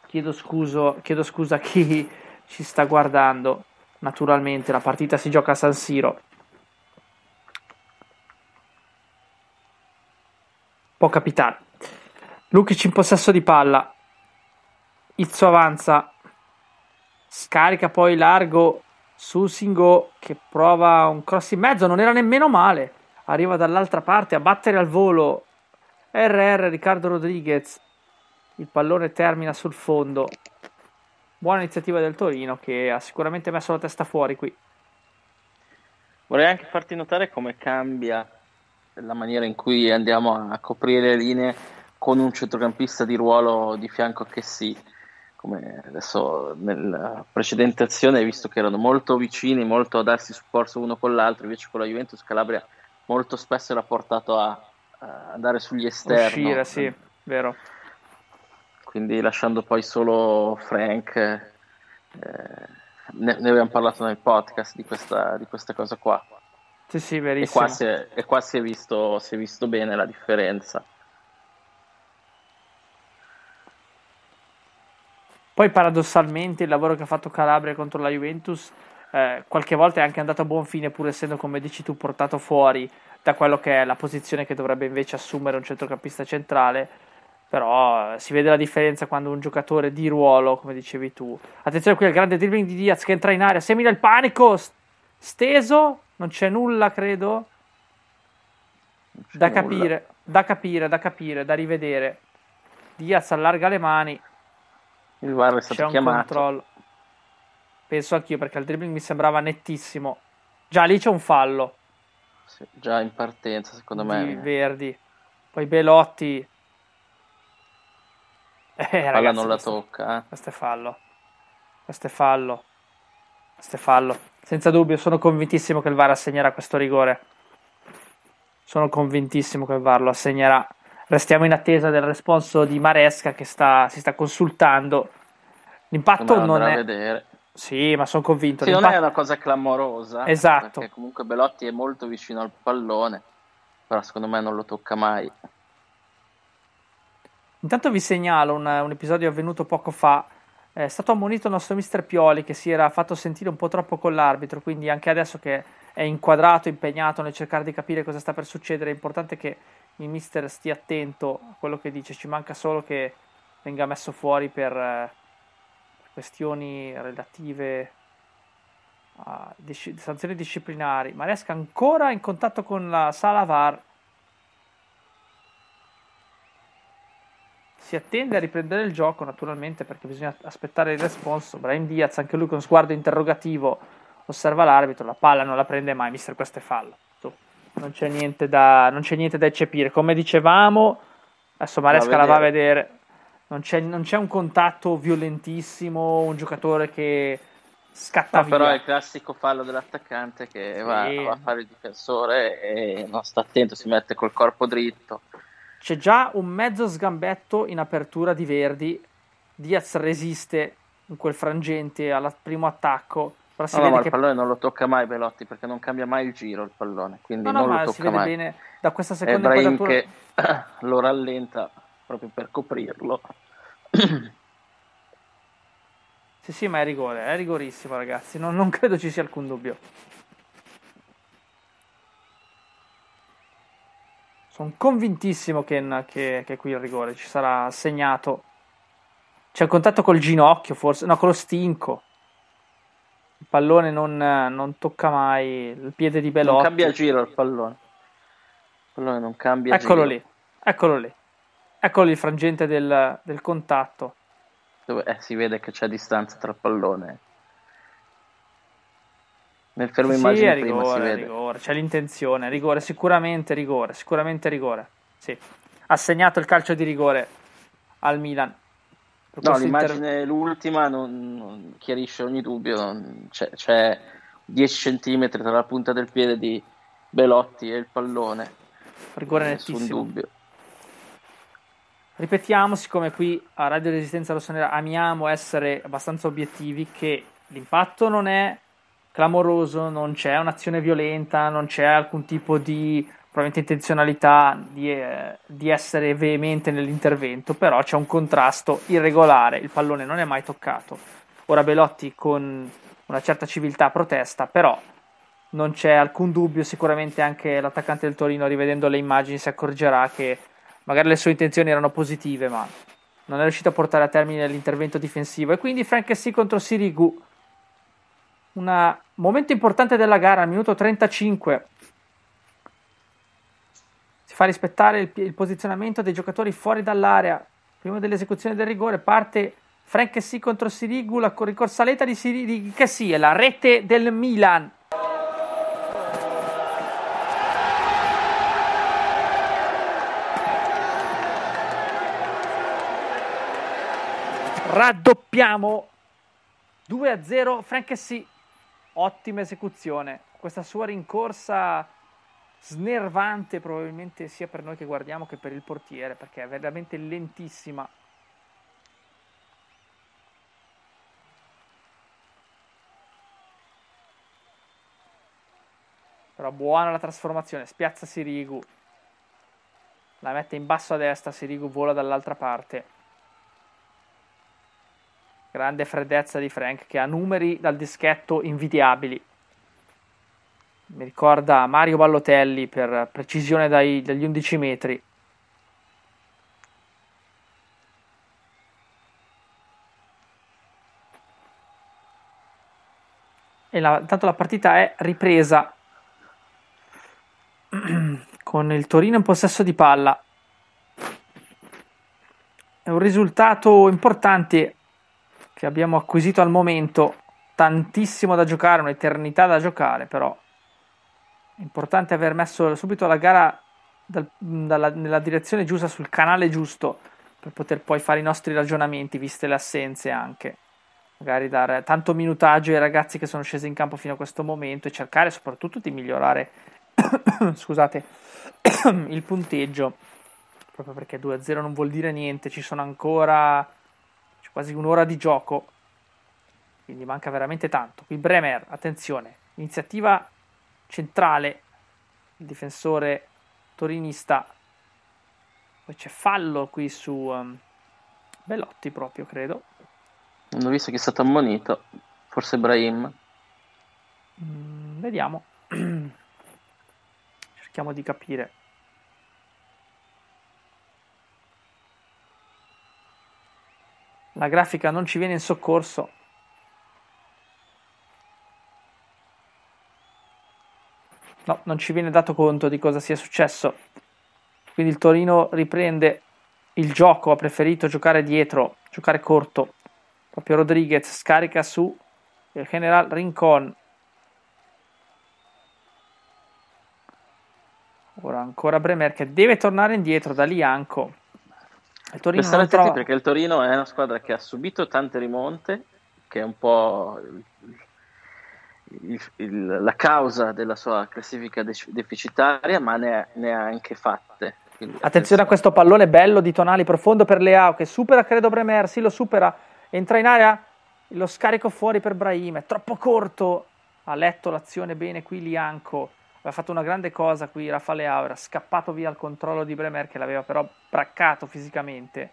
S1: Chiedo, scuso, chiedo scusa a chi ci sta guardando. Naturalmente la partita si gioca a San Siro. Può capitare. Lukic in possesso di palla. Izzo avanza. Scarica poi largo su Singo che prova un cross in mezzo. Non era nemmeno male. Arriva dall'altra parte a battere al volo. RR Riccardo Rodriguez. Il pallone termina sul fondo. Buona iniziativa del Torino che ha sicuramente messo la testa fuori qui.
S2: Vorrei anche farti notare come cambia la maniera in cui andiamo a coprire le linee con un centrocampista di ruolo di fianco che sì, come adesso nella precedente azione hai visto che erano molto vicini, molto a darsi supporto uno con l'altro, invece con la Juventus Calabria molto spesso era portato a, a andare sugli esterni.
S1: Uscire, sì, vero.
S2: Quindi lasciando poi solo Frank, eh, ne, ne, abbiamo parlato nel podcast di questa, di questa cosa qua.
S1: Sì, sì, verissimo.
S2: E qua, si è, e qua si, è visto, si è visto bene la differenza.
S1: Poi paradossalmente il lavoro che ha fatto Calabria contro la Juventus eh, qualche volta è anche andato a buon fine pur essendo come dici tu portato fuori da quello che è la posizione che dovrebbe invece assumere un centrocampista centrale però eh, si vede la differenza quando un giocatore di ruolo come dicevi tu attenzione qui al grande dribbling di Diaz che entra in aria semina il panico steso non c'è nulla credo da nulla. capire da capire da capire da rivedere Diaz allarga le mani
S2: il VAR è stato
S1: C'è
S2: chiamato.
S1: un controllo. Penso anch'io perché il dribbling mi sembrava nettissimo. Già lì c'è un fallo.
S2: Sì, già in partenza, secondo me.
S1: Di Verdi. Poi Belotti.
S2: Eh, ragazzi, non la questo, tocca. Eh.
S1: Questo è fallo. Questo è fallo. Questo è fallo. Senza dubbio, sono convintissimo che il VAR assegnerà questo rigore. Sono convintissimo che il VAR lo assegnerà. Restiamo in attesa del responso di Maresca che sta, si sta consultando. L'impatto non è.
S2: Vedere.
S1: Sì, ma sono convinto.
S2: Sì, non è una cosa clamorosa.
S1: Esatto.
S2: Perché comunque Belotti è molto vicino al pallone, però secondo me non lo tocca mai.
S1: Intanto vi segnalo un, un episodio avvenuto poco fa. È stato ammonito il nostro mister Pioli che si era fatto sentire un po' troppo con l'arbitro, quindi anche adesso che è inquadrato, impegnato nel cercare di capire cosa sta per succedere, è importante che il mister stia attento a quello che dice, ci manca solo che venga messo fuori per eh, questioni relative a dis- sanzioni disciplinari, ma resta ancora in contatto con la sala VAR. Si attende a riprendere il gioco, naturalmente, perché bisogna aspettare il responso. Brian Diaz, anche lui con sguardo interrogativo, osserva l'arbitro, la palla non la prende mai, mister, questo è fallo non c'è niente da, non c'è niente da eccepire. Come dicevamo, adesso Maresca la va a vedere. Non c'è, non c'è, un contatto violentissimo, un giocatore che scatta
S2: No, però è il classico fallo dell'attaccante che va,
S1: Sì.
S2: va a fare il difensore e non sta attento, si mette col corpo dritto.
S1: C'è già un mezzo sgambetto in apertura di Verdi. Diaz resiste in quel frangente al primo attacco. Però si
S2: No, no, ma
S1: vede
S2: il
S1: che
S2: pallone non lo tocca mai Belotti perché non cambia mai il giro il pallone, quindi
S1: no, no,
S2: non lo
S1: ma
S2: tocca
S1: si vede
S2: mai.
S1: bene da questa seconda
S2: Brahim
S1: inquadratura.
S2: che lo rallenta proprio per coprirlo.
S1: Sì, sì, ma è rigore, è rigorissimo, ragazzi. Non, non credo ci sia alcun dubbio. Sono convintissimo che, che, che qui il rigore ci sarà segnato. C'è un contatto col ginocchio, forse, no, con lo stinco. Il pallone non, non tocca mai il piede di Belotti.
S2: Non cambia giro il pallone. Il pallone non cambia
S1: Eccolo
S2: giro.
S1: lì, eccolo lì. Eccolo lì il frangente del, del contatto.
S2: Dove, eh, si vede che c'è distanza tra il pallone. Nel fermo
S1: Sì,
S2: immagine prima si
S1: rigore,
S2: vede.
S1: rigore, c'è l'intenzione, rigore, sicuramente rigore, sicuramente rigore. Sì. Ha segnato il calcio di rigore al Milan. Per
S2: No,
S1: questo inter-
S2: l'immagine, l'ultima, non, non chiarisce ogni dubbio. non- c'è, c'è 10 cm tra la punta del piede di Belotti e il pallone.
S1: rigore
S2: Nessun
S1: nettissimo.
S2: dubbio.
S1: Ripetiamo, siccome qui a Radio Resistenza Rossonera amiamo essere abbastanza obiettivi, che l'impatto non è clamoroso, non c'è un'azione violenta, non c'è alcun tipo di probabilmente intenzionalità di, eh, di essere veemente nell'intervento, però c'è un contrasto irregolare, il pallone non è mai toccato. Ora Belotti con una certa civiltà protesta, però non c'è alcun dubbio, sicuramente anche l'attaccante del Torino rivedendo le immagini si accorgerà che magari le sue intenzioni erano positive, ma non è riuscito a portare a termine l'intervento difensivo. E quindi Frank sì contro Sirigu. Un momento importante della gara, al minuto 35. Si fa rispettare il, il posizionamento dei giocatori fuori dall'area. Prima dell'esecuzione del rigore parte Frank sì contro Sirigu, la ricorsaleta di, Siri, di che sì, è la rete del Milan. Raddoppiamo. 2 a 0 Frank sì ottima esecuzione. Questa sua rincorsa snervante probabilmente sia per noi che guardiamo che per il portiere perché è veramente lentissima. Però buona la trasformazione spiazza Sirigu. La mette in basso a destra Sirigu vola dall'altra parte Grande freddezza di Frank che ha numeri dal dischetto invidiabili. Mi ricorda Mario Ballotelli per precisione dai, dagli 11 metri. E la, intanto la partita è ripresa con il Torino in possesso di palla. È un risultato importante che abbiamo acquisito al momento, tantissimo da giocare, un'eternità da giocare, però è importante aver messo subito la gara dal, dalla, nella direzione giusta, sul canale giusto, per poter poi fare i nostri ragionamenti, viste le assenze anche. Magari dare tanto minutaggio ai ragazzi che sono scesi in campo fino a questo momento e cercare soprattutto di migliorare scusate, il punteggio, proprio perché 2-0 non vuol dire niente, ci sono ancora quasi un'ora di gioco, quindi manca veramente tanto. Qui Bremer, attenzione, iniziativa centrale, il difensore torinista, poi c'è fallo qui su um, Belotti proprio, credo.
S2: Non ho visto che è stato ammonito, forse Brahim.
S1: Mm, vediamo, cerchiamo di capire. La grafica non ci viene in soccorso. No, non ci viene dato conto di cosa sia successo. Quindi il Torino riprende il gioco, ha preferito giocare dietro, giocare corto. Proprio Rodriguez scarica su il general Rincon. Ora ancora Bremer che deve tornare indietro da Lianco. Il Torino
S2: Stare
S1: non
S2: attenti perché il Torino è una squadra che ha subito tante rimonte, che è un po' il il, la causa della sua classifica de- deficitaria, ma ne ha, ne ha anche fatte.
S1: Quindi, attenzione a questo pallone bello di Tonali profondo per Leao che supera credo Bremer, sì lo supera, entra in area, lo scarico fuori per Brahim, è troppo corto, ha letto l'azione bene qui Lianco, aveva fatto una grande cosa qui Rafa Leao, era scappato via al controllo di Bremer che l'aveva però braccato fisicamente,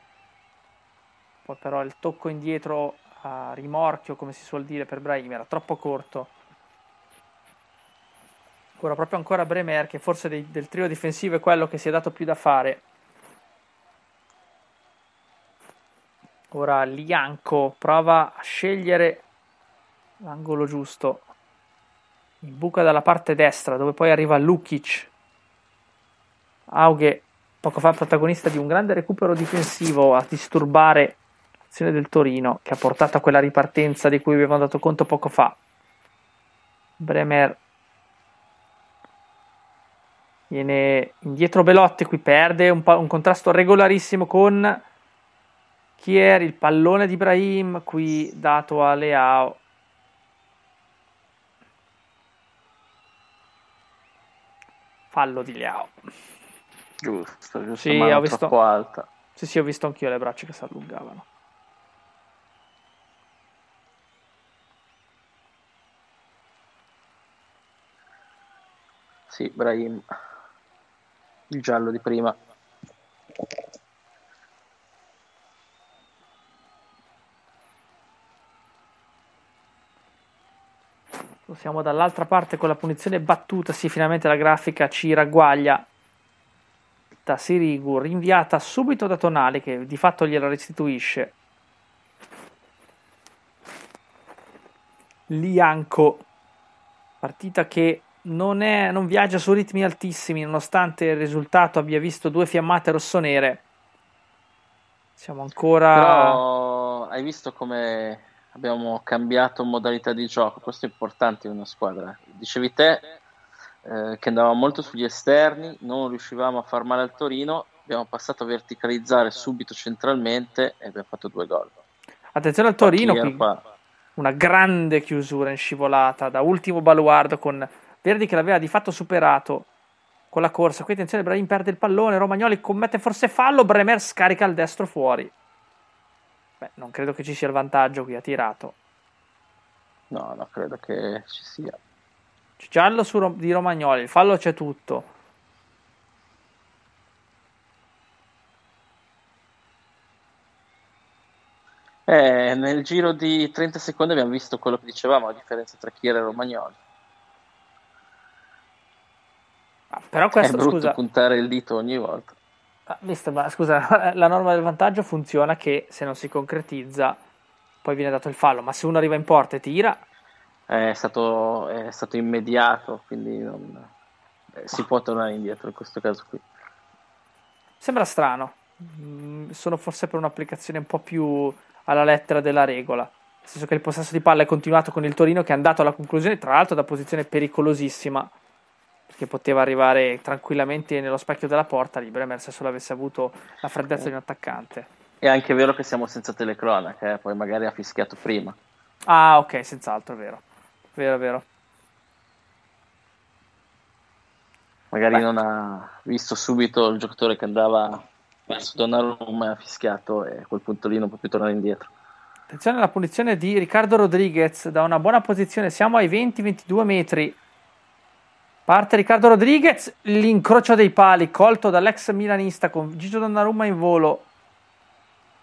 S1: poi però il tocco indietro a rimorchio come si suol dire per Brahim era troppo corto Ora proprio ancora Bremer, che forse dei, del trio difensivo è quello che si è dato più da fare. Ora Lianco prova a scegliere l'angolo giusto. Buca dalla parte destra, dove poi arriva Lukic. Aughe, poco fa protagonista di un grande recupero difensivo, a disturbare l'azione del Torino, che ha portato a quella ripartenza di cui avevamo dato conto poco fa. Bremer Viene indietro Belotti, qui perde un, pa- un contrasto regolarissimo con Kier, il pallone di Ibrahim, qui dato a Leao. Fallo di Leao.
S2: Giusto, giusto,
S1: sì,
S2: ma
S1: ho visto...
S2: troppo alta.
S1: Sì, sì, ho visto anch'io le braccia che si allungavano.
S2: Sì, Brahim il giallo di prima.
S1: Siamo dall'altra parte con la punizione battuta. Sì, finalmente la grafica ci ragguaglia da Sirigu, rinviata subito da Tonali, che di fatto gliela restituisce. Lianco, partita che non, è, non viaggia su ritmi altissimi, nonostante il risultato abbia visto due fiammate rossonere. Siamo ancora.
S2: Però hai visto come abbiamo cambiato modalità di gioco, questo è importante in una squadra. Dicevi te eh, che andavamo molto sugli esterni, non riuscivamo a far male al Torino, abbiamo passato a verticalizzare subito centralmente e abbiamo fatto due gol.
S1: Attenzione al Torino qui. Una grande chiusura in scivolata da ultimo baluardo con Verdi che l'aveva di fatto superato con la corsa. Qui attenzione, Brahim perde il pallone, Romagnoli commette forse fallo, Bremer scarica il destro fuori. Beh, non credo che ci sia il vantaggio qui, ha tirato.
S2: No, no, credo che ci sia.
S1: Giallo su, di Romagnoli, il fallo c'è tutto.
S2: Eh, nel giro di 30 secondi abbiamo visto quello che dicevamo, la differenza tra Chiera e Romagnoli.
S1: Ah, però questo,
S2: è brutto
S1: scusa,
S2: puntare il dito ogni volta.
S1: Ah, mister, ma scusa, la norma del vantaggio funziona che se non si concretizza poi viene dato il fallo, ma se uno arriva in porta e tira...
S2: È stato, è stato immediato, quindi non, eh, si può tornare indietro in questo caso qui.
S1: Sembra strano, mm, sono forse per un'applicazione un po' più alla lettera della regola. Nel senso che il possesso di palla è continuato con il Torino che è andato alla conclusione, tra l'altro da posizione pericolosissima che poteva arrivare tranquillamente nello specchio della porta di Bremer se solo avesse avuto la freddezza di un attaccante.
S2: È anche vero che siamo senza telecronache, eh? poi magari ha fischiato prima.
S1: Ah, ok, senz'altro, è vero. Vero, vero.
S2: Magari Beh. non ha visto subito il giocatore che andava verso Donnarumma e ha fischiato e a quel punto lì non può più tornare indietro.
S1: Attenzione alla punizione di Riccardo Rodriguez da una buona posizione, siamo ai 20-22 metri Parte Riccardo Rodriguez, l'incrocio dei pali colto dall'ex milanista con Gigio Donnarumma in volo.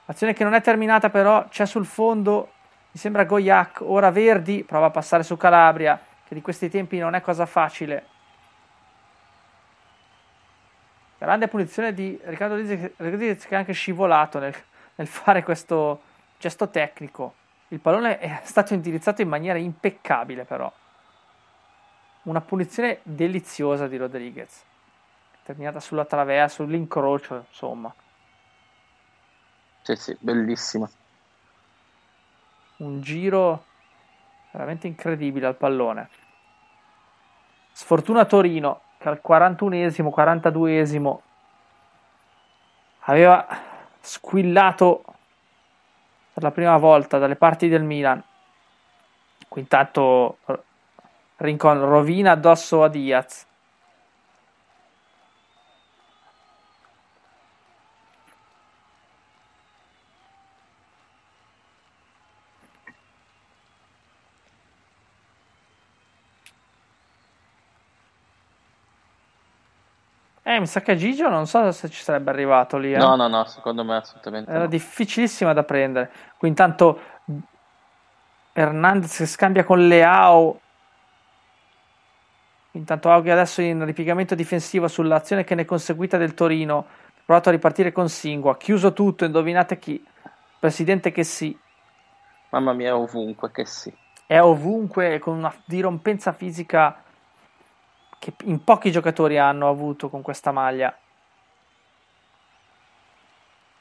S1: Azione che non è terminata però, c'è sul fondo, mi sembra Goyak, ora Verdi, prova a passare su Calabria, che di questi tempi non è cosa facile. Grande punizione di Riccardo Rodriguez che è anche scivolato nel, nel fare questo gesto tecnico. Il pallone è stato indirizzato in maniera impeccabile però una punizione deliziosa di Rodriguez, terminata sulla traversa, sull'incrocio, insomma.
S2: Sì, sì, bellissima.
S1: Un giro veramente incredibile al pallone. Sfortuna Torino, che al 41esimo, 42esimo aveva squillato per la prima volta dalle parti del Milan. Qui intanto Rincon rovina addosso a Diaz. Eh, mi sa che Gigio non so se ci sarebbe arrivato lì. Eh.
S2: No, no, no, secondo me assolutamente
S1: Era
S2: no.
S1: difficilissima da prendere. Qui intanto Hernandez scambia con Leao. Intanto Aughi adesso in ripiegamento difensivo sull'azione che ne è conseguita del Torino. Provato a ripartire con Singua. Chiuso tutto, indovinate chi? Presidente che sì.
S2: Mamma mia, ovunque che sì.
S1: È ovunque con una dirompenza fisica che in pochi giocatori hanno avuto con questa maglia.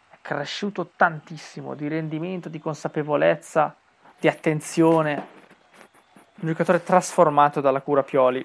S1: È cresciuto tantissimo di rendimento, di consapevolezza, di attenzione. Un giocatore trasformato dalla cura Pioli.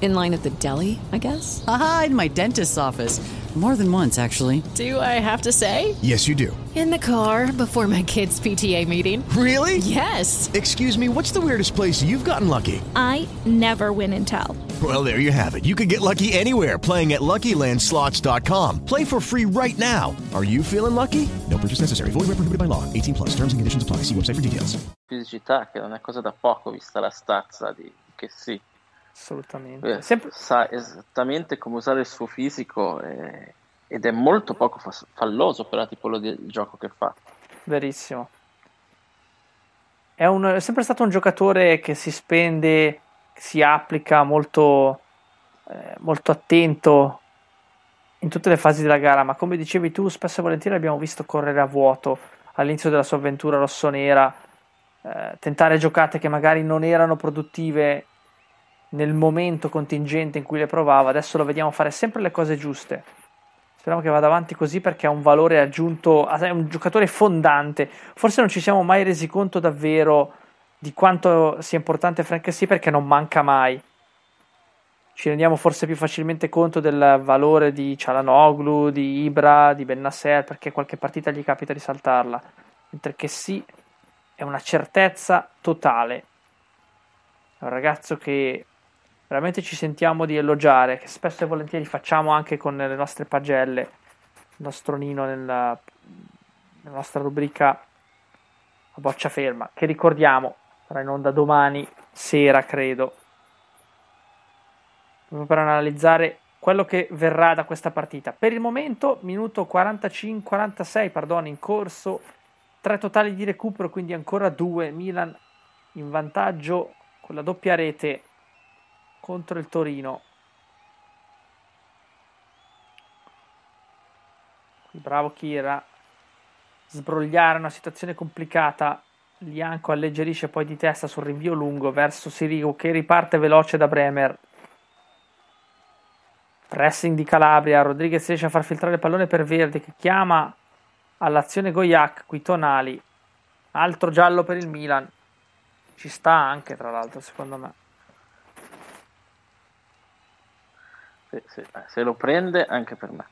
S5: In line at the deli, I guess?
S6: Aha, in my dentist's office. More than once, actually.
S5: Do I have to say?
S7: Yes, you do.
S5: In the car before my kids' PTA meeting.
S7: Really?
S5: Yes.
S7: Excuse me, what's the weirdest place you've gotten lucky?
S8: I never win and tell.
S7: Well, there you have it. You can get lucky anywhere playing at LuckyLandSlots.com. Play for free right now. Are you feeling lucky? No purchase necessary. Void where prohibited by law. 18 plus. Terms and conditions apply. See website for details.
S2: fisicità, che non è cosa da poco vista la stazza di che sì.
S1: Assolutamente.
S2: Eh, Sa esattamente come usare il suo fisico e- ed è molto poco fa- falloso per la tipologia di gioco che fa.
S1: Verissimo. È, un- è sempre stato un giocatore che si spende, si applica molto, eh, molto attento in tutte le fasi della gara, ma come dicevi tu, spesso e volentieri l'abbiamo visto correre a vuoto all'inizio della sua avventura rossonera, eh, tentare giocate che magari non erano produttive nel momento contingente in cui le provava, adesso lo vediamo fare sempre le cose giuste. Speriamo che vada avanti così perché ha un valore aggiunto, è un giocatore fondante. Forse non ci siamo mai resi conto davvero di quanto sia importante Frank sì perché non manca mai. Ci rendiamo forse più facilmente conto del valore di Cialanoglu, di Ibra, di Bennasser perché qualche partita gli capita di saltarla. Mentre che sì è una certezza totale. È un ragazzo che veramente ci sentiamo di elogiare, che spesso e volentieri facciamo anche con le nostre pagelle, il nostro Nino nella, nella nostra rubrica a boccia ferma, che ricordiamo sarà in onda domani sera, credo, proprio per analizzare quello che verrà da questa partita. Per il momento, minuto 45, 46, pardon, in corso, tre totali di recupero, quindi ancora due, Milan in vantaggio con la doppia rete contro il Torino. Bravo Kira. Sbrogliare una situazione complicata. Lianco alleggerisce poi di testa sul rinvio lungo verso Sirigo che riparte veloce da Bremer. Pressing di Calabria. Rodriguez riesce a far filtrare il pallone per Verdi che chiama all'azione Goyak. Qui Tonali. Altro giallo per il Milan. Ci sta anche, tra l'altro, secondo me.
S2: Se, se- eh, se lo prende anche per me.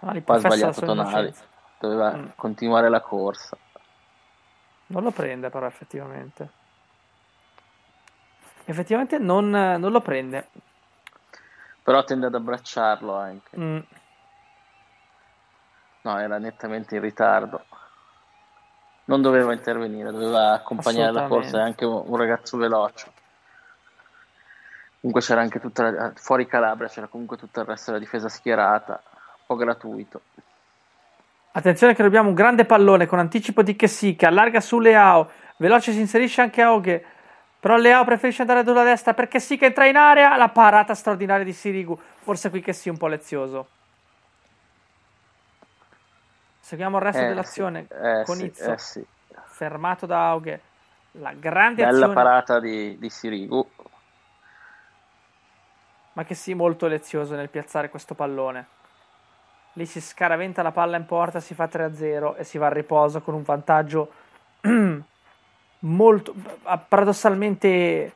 S1: Tonali
S2: ha sbagliato Tonali, doveva
S1: Mm.
S2: continuare la corsa.
S1: Non lo prende però effettivamente. Effettivamente non, non lo prende.
S2: Però tende ad abbracciarlo anche.
S1: Mm.
S2: No, era nettamente in ritardo. Non doveva intervenire, doveva accompagnare la corsa, è anche un ragazzo veloce. Comunque c'era anche tutta la- fuori Calabria, c'era comunque tutto il resto della difesa schierata, un po' gratuito.
S1: Attenzione che abbiamo un grande pallone con anticipo di Chessy che allarga su Leao. Veloce si inserisce anche Aughe. Però Leao preferisce andare sulla destra perché sì che entra in area. La parata straordinaria di Sirigu. Forse qui che sia un po' lezioso. Seguiamo il resto
S2: Eh,
S1: dell'azione
S2: sì, eh,
S1: con
S2: sì,
S1: Izzo.
S2: eh, sì.
S1: Fermato da Aughe. La grande
S2: Bella
S1: azione.
S2: parata di, di Sirigu.
S1: Ma che sì molto lezioso nel piazzare questo pallone. Lì si scaraventa la palla in porta, si fa 3-0 e si va a riposo con un vantaggio molto paradossalmente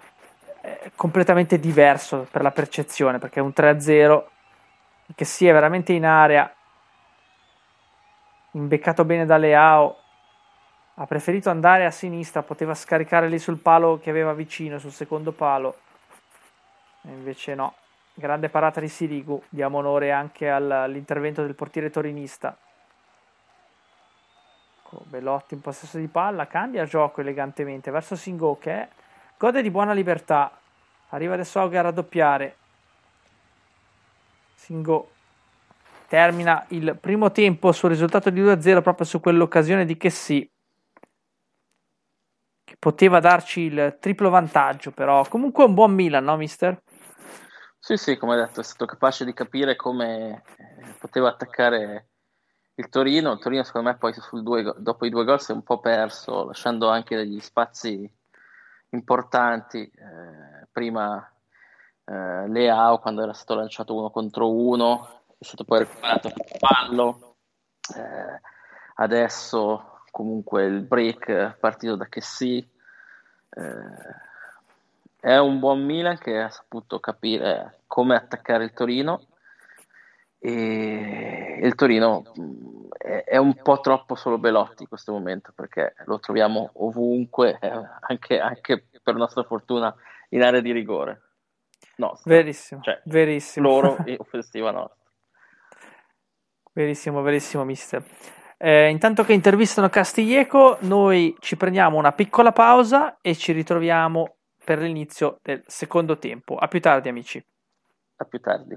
S1: eh, completamente diverso per la percezione, perché è un 3-0 che sì è veramente in area, imbeccato bene da Leao, ha preferito andare a sinistra, poteva scaricare lì sul palo che aveva vicino, sul secondo palo, e invece no. Grande parata di Sirigu, diamo onore anche al- all'intervento del portiere torinista. Ecco, Belotti in possesso di palla, cambia gioco elegantemente verso Singo che gode di buona libertà. Arriva adesso Auge a raddoppiare. Singo termina il primo tempo sul risultato di 2-0 proprio su quell'occasione di che sì che poteva darci il triplo vantaggio però comunque un buon Milan no mister?
S2: Sì, sì, come detto, è stato capace di capire come eh, poteva attaccare il Torino. Il Torino, secondo me, poi due dopo i due gol si è un po' perso, lasciando anche degli spazi importanti. Eh, prima eh, Leao, quando era stato lanciato uno contro uno, è stato poi recuperato il fallo. Eh, adesso, comunque, il break partito da che sì. Eh, è un buon Milan che ha saputo capire come attaccare il Torino e il Torino mh, è, un po' troppo solo Belotti in questo momento perché lo troviamo ovunque, anche, anche per nostra fortuna in area di rigore. Nostra.
S1: Verissimo,
S2: Cioè,
S1: verissimo.
S2: loro e offensiva nostra.
S1: Verissimo, verissimo, mister. Eh, intanto che intervistano Castiglieco, noi ci prendiamo una piccola pausa e ci ritroviamo per l'inizio del secondo tempo. A più tardi, amici.
S2: A più tardi.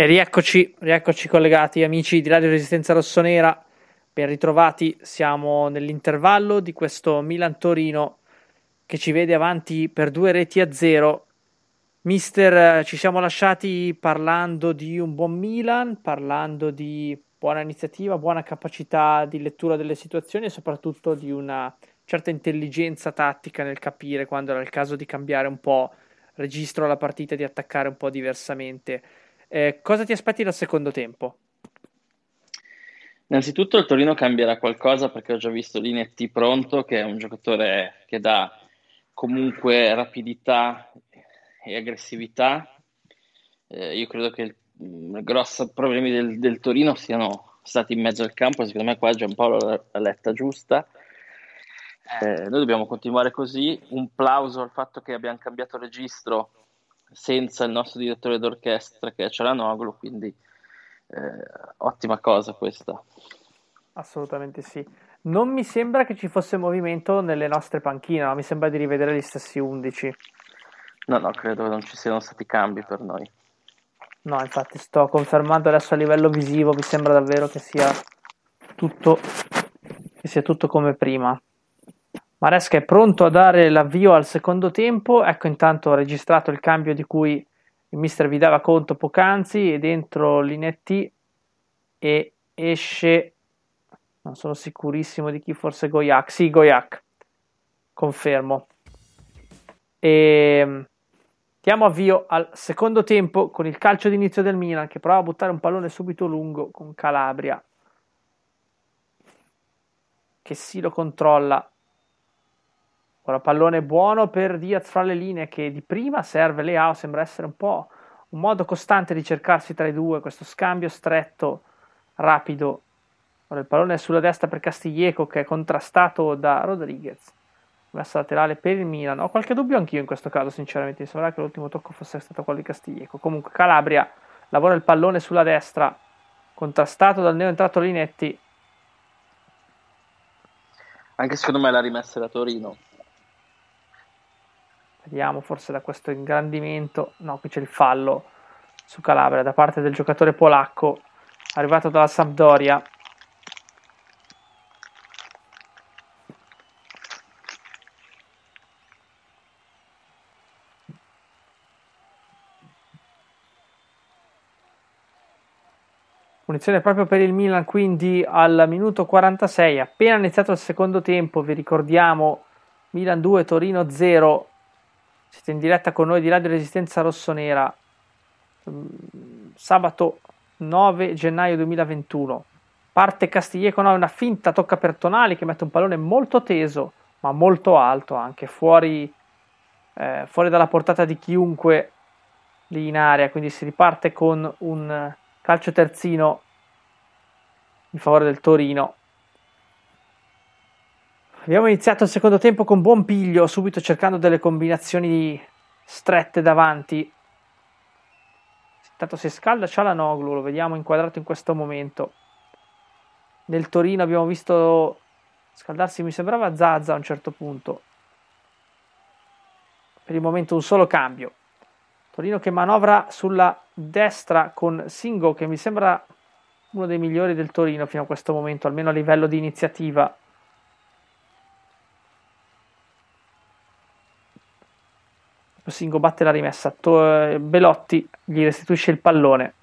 S1: E rieccoci, rieccoci collegati, amici di Radio Resistenza Rossonera. Ben ritrovati, siamo nell'intervallo di questo Milan-Torino che ci vede avanti per due reti a zero. Mister, ci siamo lasciati parlando di un buon Milan, parlando di buona iniziativa, buona capacità di lettura delle situazioni e soprattutto di una certa intelligenza tattica nel capire quando era il caso di cambiare un po' registro alla partita, di attaccare un po' diversamente. Eh, cosa ti aspetti dal secondo tempo?
S2: Innanzitutto il Torino cambierà qualcosa perché ho già visto Linetti pronto, che è un giocatore che dà comunque rapidità e aggressività. Eh, io credo che i grossi problemi del, del, Torino siano stati in mezzo al campo, secondo me qua Giampaolo l'ha letta giusta. Eh, noi dobbiamo continuare così. Un plauso al fatto che abbiamo cambiato registro senza il nostro direttore d'orchestra che è Cialanoglu, quindi eh, ottima cosa questa.
S1: Assolutamente sì. Non mi sembra che ci fosse movimento nelle nostre panchine, no? mi sembra di rivedere gli stessi 11.
S2: No, no, credo che non ci siano stati cambi per noi.
S1: No, infatti sto confermando adesso a livello visivo, mi sembra davvero che sia tutto, che sia tutto come prima. Maresca è pronto a dare l'avvio al secondo tempo. Ecco, intanto registrato il cambio di cui il mister vi dava conto poc'anzi. E dentro Linetti e esce, non sono sicurissimo di chi, forse Goyak. Sì, Goyak, confermo. E diamo avvio al secondo tempo con il calcio d'inizio del Milan che prova a buttare un pallone subito lungo con Calabria che si lo controlla Ora pallone buono per Diaz fra le linee che di prima serve Leao, sembra essere un po' un modo costante di cercarsi tra i due, questo scambio stretto, rapido. Ora il pallone è sulla destra per Castiglieco che è contrastato da Rodriguez. Messa laterale per il Milan. Ho qualche dubbio anch'io in questo caso, sinceramente. Mi sembra che l'ultimo tocco fosse stato quello di Castiglieco. Comunque Calabria lavora il pallone sulla destra, contrastato dal neoentrato Linetti.
S2: Anche secondo me l'ha rimessa da Torino.
S1: Vediamo forse da questo ingrandimento. No, qui c'è il fallo su Calabria da parte del giocatore polacco arrivato dalla Sampdoria. Punizione proprio per il Milan, quindi al minuto 46, appena iniziato il secondo tempo, vi ricordiamo Milan 2, Torino 0, siete in diretta con noi di Radio Resistenza Rossonera, mm, sabato 9 gennaio 2021. Parte Castiglieco, no, una finta tocca per Tonali che mette un pallone molto teso, ma molto alto anche, fuori, eh, fuori dalla portata di chiunque lì in area. Quindi si riparte con un calcio terzino in favore del Torino. Abbiamo iniziato il secondo tempo con buon piglio, subito cercando delle combinazioni strette davanti. Intanto si scalda Cialanoglu, lo vediamo inquadrato in questo momento. Nel Torino abbiamo visto scaldarsi, mi sembrava Zazza a un certo punto. Per il momento un solo cambio. Torino che manovra sulla destra con Singo, che mi sembra uno dei migliori del Torino fino a questo momento, almeno a livello di iniziativa. Singo batte la rimessa, to- Belotti gli restituisce il pallone.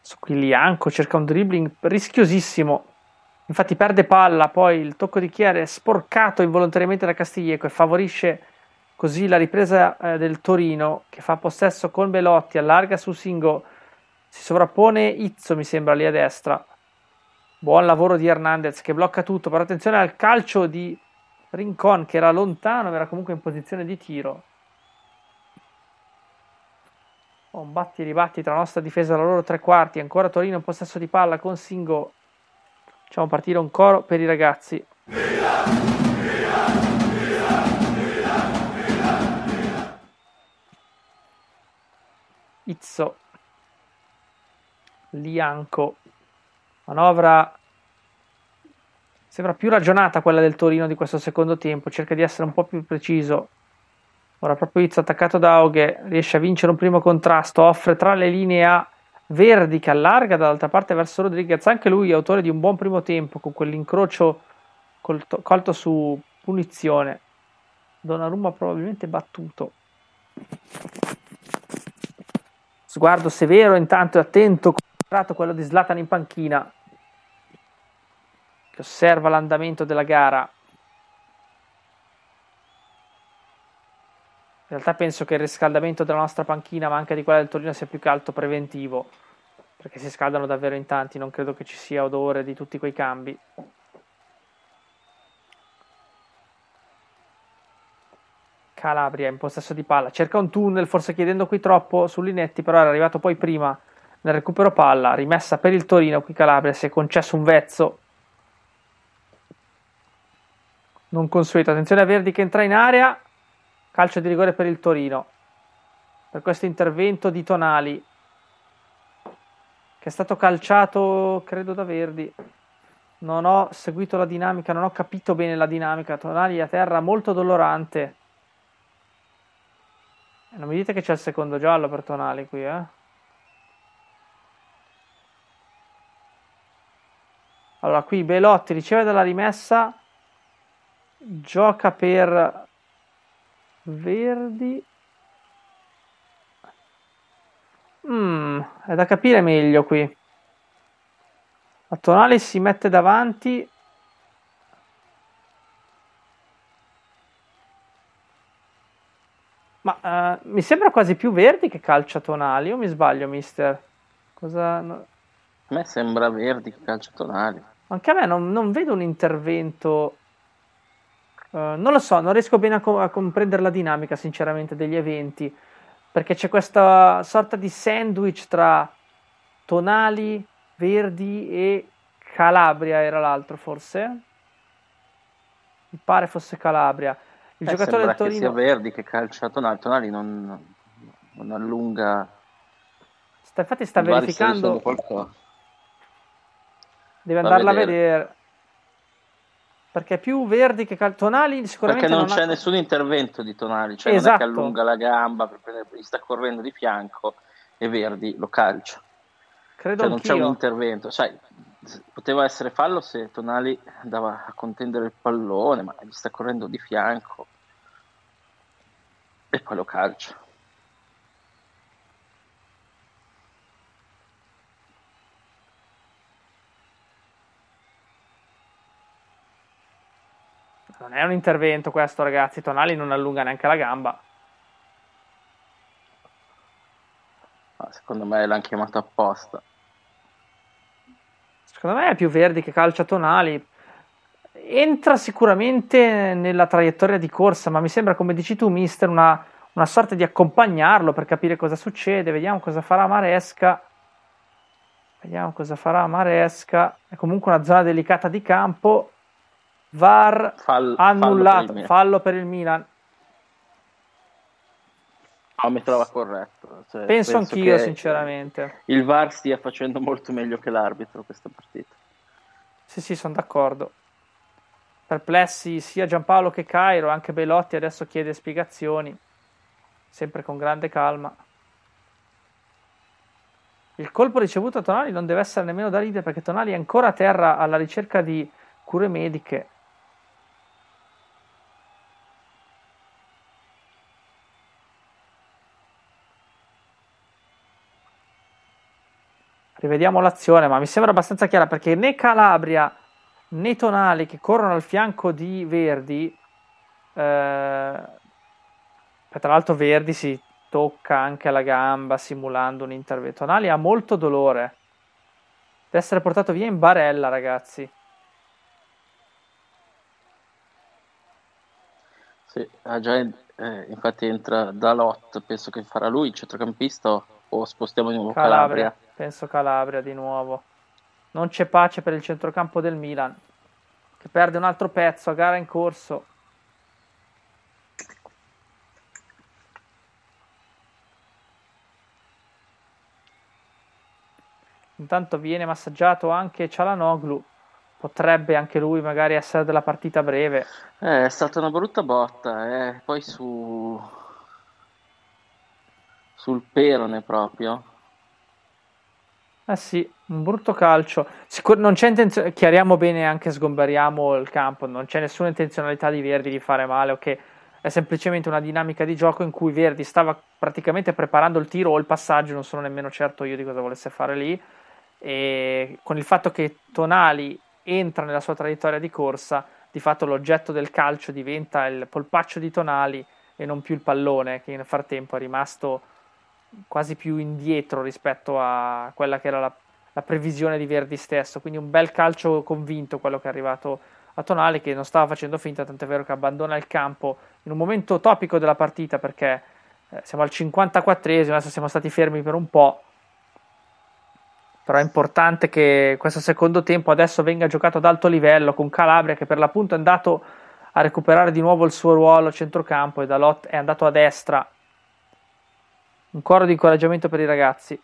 S1: Su qui Lianco cerca un dribbling rischiosissimo. Infatti perde palla, poi il tocco di Chiare è sporcato involontariamente da Castiglieco e favorisce così la ripresa eh, del Torino che fa possesso con Belotti, allarga su Singo, si sovrappone Izzo mi sembra lì a destra. Buon lavoro di Hernandez che blocca tutto, però attenzione al calcio di Rincon che era lontano, era comunque in posizione di tiro. Batti e ribatti tra la nostra difesa e la loro tre quarti. Ancora Torino in possesso di palla con Singo. Facciamo partire un coro per i ragazzi. Izzo. Lianco. Manovra Sembra più ragionata quella del Torino di questo secondo tempo, cerca di essere un po' più preciso. Ora proprio Izzo attaccato da Aughe riesce a vincere un primo contrasto, offre tra le linee a Verdi che allarga dall'altra parte verso Rodriguez, anche lui autore di un buon primo tempo con quell'incrocio colto, colto su punizione. Donnarumma probabilmente battuto. Sguardo severo intanto e attento, quello di Zlatan in panchina che osserva l'andamento della gara. In realtà penso che il riscaldamento della nostra panchina, ma anche di quella del Torino, sia più che altro preventivo, perché si scaldano davvero in tanti, non credo che ci sia odore di tutti quei cambi. Calabria in possesso di palla, cerca un tunnel, forse chiedendo qui troppo su Linetti, però era arrivato poi prima nel recupero palla, rimessa per il Torino, qui Calabria si è concesso un vezzo non consueto, attenzione a Verdi che entra in area, calcio di rigore per il Torino, per questo intervento di Tonali, che è stato calciato, credo, da Verdi. Non ho seguito la dinamica, non ho capito bene la dinamica. Tonali a terra molto dolorante. Non mi dite che c'è il secondo giallo per Tonali qui, eh? Allora, qui Belotti riceve dalla rimessa, gioca per Verdi. Mm, è da capire meglio qui. La Tonali si mette davanti. Ma uh, mi sembra quasi più Verdi che calcia Tonali, o mi sbaglio, mister? Cosa... No...
S2: A me sembra Verdi che calcia Tonali.
S1: Anche a me non, non vedo un intervento Uh, non lo so, non riesco bene a, co- a, comprendere la dinamica, sinceramente, degli eventi, perché c'è questa sorta di sandwich tra Tonali, Verdi e Calabria, era l'altro forse? Mi pare fosse Calabria.
S2: Il eh, giocatore del Torino... che sia Verdi che calcia Tonali, Tonali non, non allunga...
S1: Sta, infatti sta verificando... Deve andarla a vedere perché più Verdi che cal- Tonali sicuramente
S2: perché non,
S1: non
S2: c'è
S1: ha...
S2: nessun intervento di Tonali cioè
S1: esatto.
S2: non è che esatto. allunga la gamba per prendere, gli sta correndo di fianco e Verdi lo calcia
S1: credo
S2: cioè, non c'è un intervento sai poteva essere fallo se Tonali andava a contendere il pallone ma gli sta correndo di fianco e poi lo calcia
S1: Non è un intervento questo, ragazzi. Tonali non allunga neanche la gamba.
S2: secondo me l'hanno chiamato apposta.
S1: Secondo me è più Verdi che calcia Tonali. Entra sicuramente nella traiettoria di corsa, ma mi sembra, come dici tu, mister, una, una sorta di accompagnarlo per capire cosa succede. Vediamo cosa farà Maresca. Vediamo cosa farà Maresca. È comunque una zona delicata di campo. VAR Fall, annullato, fallo per, fallo per il Milan.
S2: No, mi trova corretto.
S1: Cioè, penso, penso anch'io, sinceramente.
S2: Il VAR stia facendo molto meglio che l'arbitro questa partita.
S1: Sì, sì, sono d'accordo. Perplessi sia Giampaolo che Cairo, anche Belotti adesso chiede spiegazioni, sempre con grande calma. Il colpo ricevuto a Tonali non deve essere nemmeno da ridere perché Tonali è ancora a terra alla ricerca di cure mediche. Rivediamo l'azione, ma mi sembra abbastanza chiara perché né Calabria né Tonali che corrono al fianco di Verdi, eh, tra l'altro Verdi si tocca anche la gamba simulando un intervento. Tonali ha molto dolore, deve essere portato via in barella ragazzi.
S2: Sì, già, eh, infatti entra Dalot, penso che farà lui il centrocampista o spostiamo di nuovo Calabria? Calabria?
S1: Penso Calabria di nuovo. Non c'è pace per il centrocampo del Milan, che perde un altro pezzo a gara in corso. Intanto viene massaggiato anche Cialanoglu. Potrebbe anche lui magari essere della partita breve.
S2: Eh, è stata una brutta botta. Eh. Poi su sul perone proprio.
S1: Eh sì, un brutto calcio. Sicur- non c'è intenzione, chiariamo bene anche sgomberiamo il campo, non c'è nessuna intenzionalità di Verdi di fare male, ok? È semplicemente una dinamica di gioco in cui Verdi stava praticamente preparando il tiro o il passaggio, non sono nemmeno certo io di cosa volesse fare lì. E con il fatto che Tonali entra nella sua traiettoria di corsa, di fatto l'oggetto del calcio diventa il polpaccio di Tonali e non più il pallone, che nel frattempo è rimasto quasi più indietro rispetto a quella che era la, la, previsione di Verdi stesso. Quindi un bel calcio convinto quello che è arrivato a Tonali che non stava facendo finta, tant'è vero che abbandona il campo in un momento topico della partita perché eh, siamo al 54esimo, adesso siamo stati fermi per un po'. Però è importante che questo secondo tempo adesso venga giocato ad alto livello con Calabria che per l'appunto è andato a recuperare di nuovo il suo ruolo centrocampo e Dalot è andato a destra un coro di incoraggiamento per i ragazzi.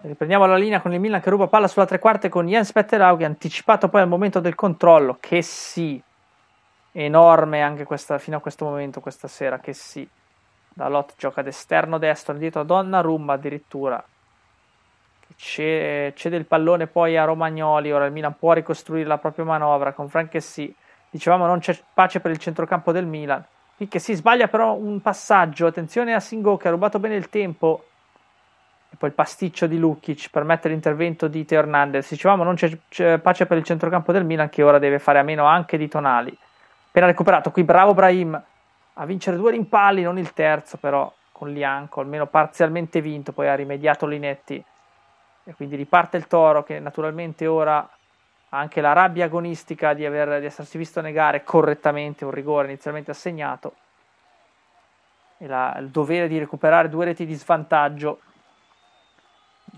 S1: Riprendiamo la linea con il Milan che ruba palla sulla tre quarte con Jens Petterau anticipato poi al momento del controllo che sì enorme anche questa, fino a questo momento, questa sera, che sì. Dalot gioca ad esterno destro, dietro a Donnarumma addirittura. Cede il pallone poi a Romagnoli, ora il Milan può ricostruire la propria manovra con Franchessi. Dicevamo non c'è pace per il centrocampo del Milan. Che si sbaglia però un passaggio, attenzione a Singo che ha rubato bene il tempo. E poi il pasticcio di Lukic permette l'intervento di Teo Hernandez. Dicevamo non c'è pace per il centrocampo del Milan che ora deve fare a meno anche di Tonali appena recuperato. Qui bravo Brahim a vincere due rimpalli, non il terzo, però con Lianco, almeno parzialmente vinto, poi ha rimediato Linetti. E quindi riparte il toro che naturalmente ora ha anche la rabbia agonistica di, aver, di essersi visto negare correttamente un rigore inizialmente assegnato e la, il dovere di recuperare due reti di svantaggio.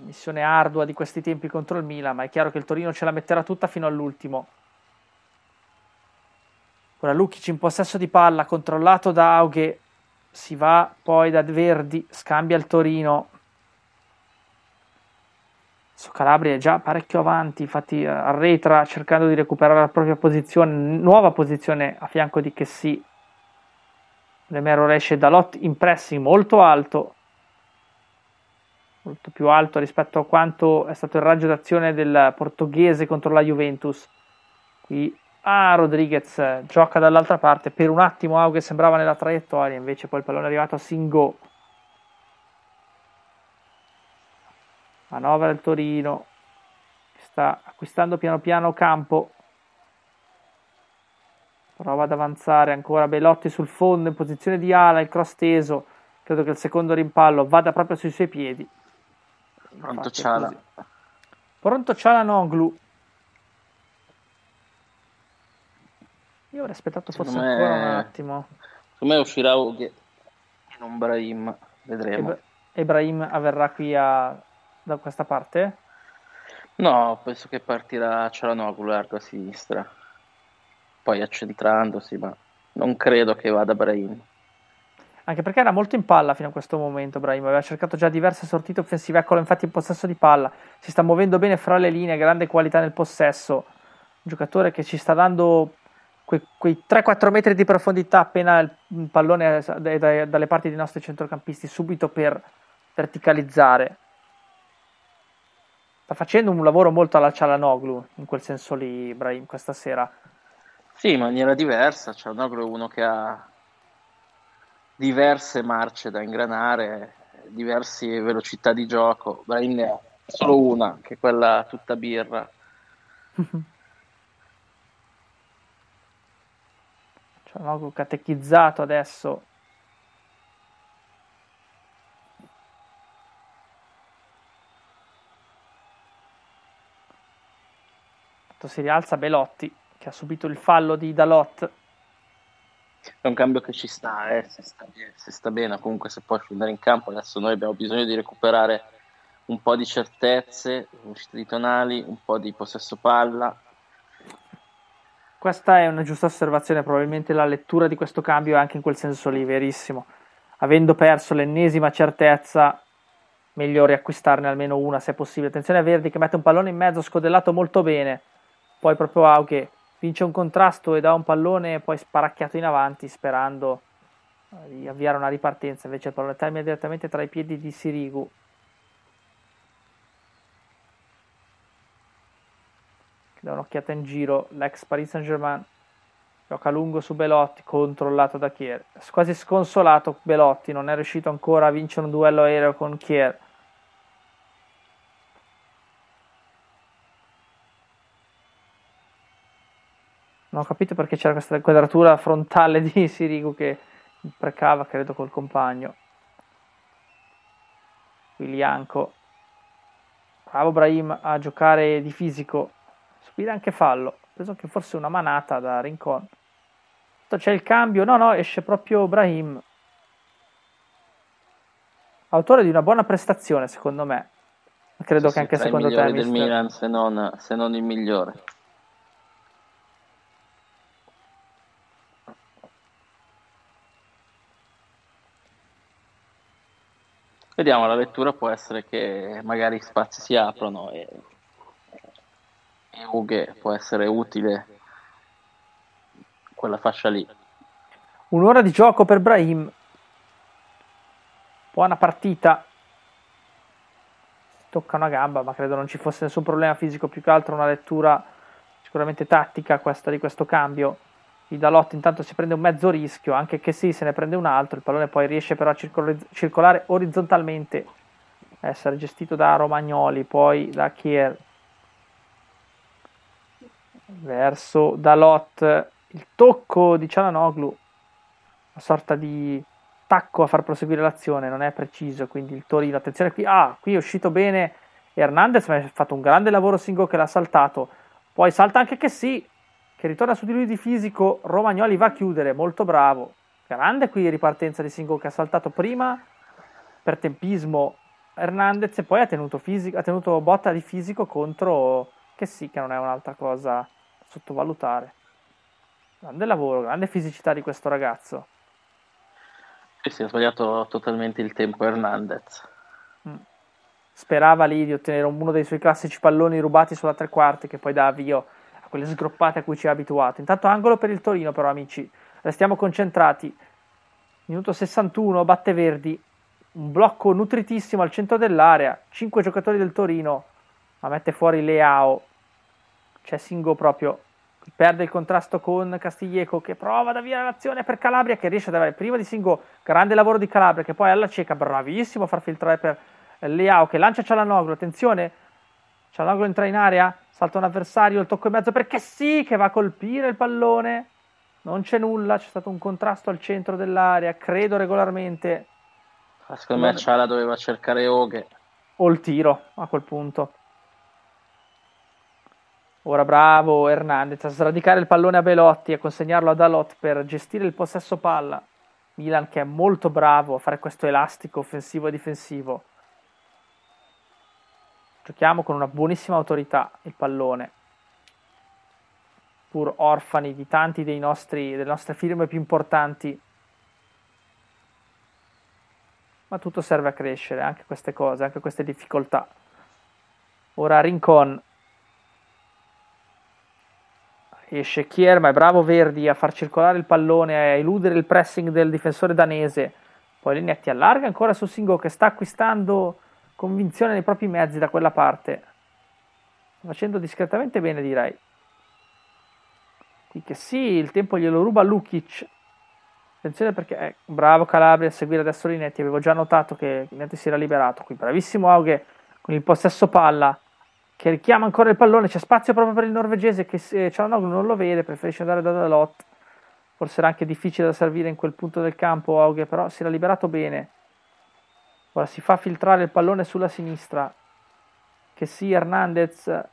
S1: Missione ardua di questi tempi contro il Milan, ma è chiaro che il Torino ce la metterà tutta fino all'ultimo. Ora Lukic in possesso di palla, controllato da Aughe, si va poi da Verdi, scambia il Torino. Su Calabria è già parecchio avanti, infatti eh, arretra cercando di recuperare la propria posizione, nuova posizione a fianco di Chessy. Lemero esce da Lot in pressing molto alto, molto più alto rispetto a quanto è stato il raggio d'azione del portoghese contro la Juventus. Qui Ah, Rodriguez gioca dall'altra parte. Per un attimo Auge sembrava nella traiettoria, invece poi il pallone è arrivato a Singo. Manovra del Torino. Sta acquistando piano piano campo. Prova ad avanzare ancora Belotti sul fondo in posizione di ala, il cross teso. Credo che il secondo rimpallo vada proprio sui suoi piedi.
S2: Pronto Ciala.
S1: Pronto Ciala Noglu. Io avrei aspettato forse me, ancora un attimo.
S2: Secondo me uscirà Ughe e non Brahim, vedremo.
S1: E Brahim avverrà qui a, da questa parte?
S2: No, penso che partirà Cialanoglu largo a sinistra, poi accentrandosi, ma non credo che vada Brahim.
S1: Anche perché era molto in palla fino a questo momento Brahim, aveva cercato già diverse sortite offensive, eccolo infatti in possesso di palla, si sta muovendo bene fra le linee, grande qualità nel possesso, un giocatore che ci sta dando quei, quei 3-4 metri di profondità appena il pallone è dalle parti dei nostri centrocampisti, subito per verticalizzare. Sta facendo un lavoro molto alla Cialanoglu, in quel senso lì, Ibrahim, questa sera.
S2: Sì, in maniera diversa. Cialanoglu è uno che ha diverse marce da ingranare, diverse velocità di gioco. Brahim ne ha solo una, che è quella tutta birra.
S1: Cianogo catechizzato adesso. Si rialza Belotti che ha subito il fallo di Dalot.
S2: È un cambio che ci sta, eh, se, sta se sta bene, comunque se può scendere in campo. Adesso noi abbiamo bisogno di recuperare un po' di certezze, uscite di tonali, un po' di possesso palla
S1: questa è una giusta osservazione, probabilmente la lettura di questo cambio è anche in quel senso lì, verissimo. Avendo perso l'ennesima certezza, meglio riacquistarne almeno una se possibile. Attenzione a Verdi che mette un pallone in mezzo, scodellato molto bene. Poi proprio Auche vince un contrasto e dà un pallone poi sparacchiato in avanti sperando di avviare una ripartenza. Invece il pallone termina direttamente tra i piedi di Sirigu. Dà un'occhiata in giro, l'ex Paris Saint Germain gioca lungo su Belotti, controllato da Chier. Quasi sconsolato Belotti, non è riuscito ancora a vincere un duello aereo con Chier. Non ho capito perché c'era questa inquadratura frontale di Sirigu che imprecava, credo, col compagno. Willianco. Bravo Brahim a giocare di fisico subire anche fallo. Preso che forse una manata da Rincon. C'è il cambio, no, no, esce proprio Brahim. Autore di una buona prestazione, secondo me. Credo
S2: sì,
S1: che anche secondo te.
S2: Il del Milan, se non, se non il migliore. Vediamo, la lettura può essere che magari spazi si aprono e e Ughe può essere utile quella fascia lì.
S1: Un'ora di gioco per Brahim. Buona partita. Tocca una gamba, ma credo non ci fosse nessun problema fisico, più che altro una lettura sicuramente tattica questa di questo cambio. Il Dalot intanto si prende un mezzo rischio, anche che sì, se ne prende un altro, il pallone poi riesce però a circolare orizzontalmente, a essere gestito da Romagnoli, poi da Kier, verso Dalot. Il tocco di Cialanoglu una sorta di tacco a far proseguire l'azione non è preciso quindi il Torino attenzione qui. Ah qui è uscito bene Hernandez ma ha fatto un grande lavoro Singo che l'ha saltato. Poi salta anche che sì che ritorna su di lui di fisico. Romagnoli va a chiudere molto bravo. Grande qui ripartenza di Singo che ha saltato prima per tempismo Hernandez e poi ha tenuto, fisico, ha tenuto botta di fisico contro che sì che non è un'altra cosa sottovalutare. Grande lavoro, grande fisicità di questo ragazzo.
S2: Sì, si è sbagliato totalmente il tempo Hernandez.
S1: Mm. Sperava lì di ottenere uno dei suoi classici palloni rubati sulla tre quarti che poi dà avvio a quelle sgroppate a cui ci ha abituato. Intanto angolo per il Torino però amici, restiamo concentrati. Minuto 61, batte Verdi, un blocco nutritissimo al centro dell'area, 5 giocatori del Torino, ma mette fuori Leao c'è Singo proprio perde il contrasto con Castiglieco che prova ad avviare l'azione per Calabria che riesce ad avere prima di Singo grande lavoro di Calabria che poi alla cieca bravissimo a far filtrare per Leao che lancia Cialanoglu attenzione Cialanoglu entra in area salta un avversario il tocco in mezzo perché sì che va a colpire il pallone non c'è nulla c'è stato un contrasto al centro dell'area credo regolarmente.
S2: Secondo me Ciala doveva cercare Oghe
S1: o il tiro a quel punto Ora bravo Hernandez a sradicare il pallone a Belotti e consegnarlo a Dalot per gestire il possesso palla. Milan che è molto bravo a fare questo elastico offensivo e difensivo. Giochiamo con una buonissima autorità il pallone. Pur orfani di tanti dei nostri, delle nostre firme più importanti. Ma tutto serve a crescere, anche queste cose, anche queste difficoltà. Ora Rincon esce Kier, ma è bravo Verdi a far circolare il pallone, a eludere il pressing del difensore danese. Poi Linetti allarga ancora su Singo che sta acquistando convinzione nei propri mezzi da quella parte. Facendo discretamente bene, direi. Qui che sì, il tempo glielo ruba Lukic. Attenzione perché è eh, bravo Calabria a seguire adesso Linetti. Avevo già notato che Linetti si era liberato. Qui bravissimo Auge con il possesso palla che richiama ancora il pallone, c'è spazio proprio per il norvegese che se Cialanoglu non lo vede, preferisce andare da Dalot. Forse era anche difficile da servire in quel punto del campo Auge, però si era liberato bene. Ora si fa filtrare il pallone sulla sinistra. Che sì, Hernandez,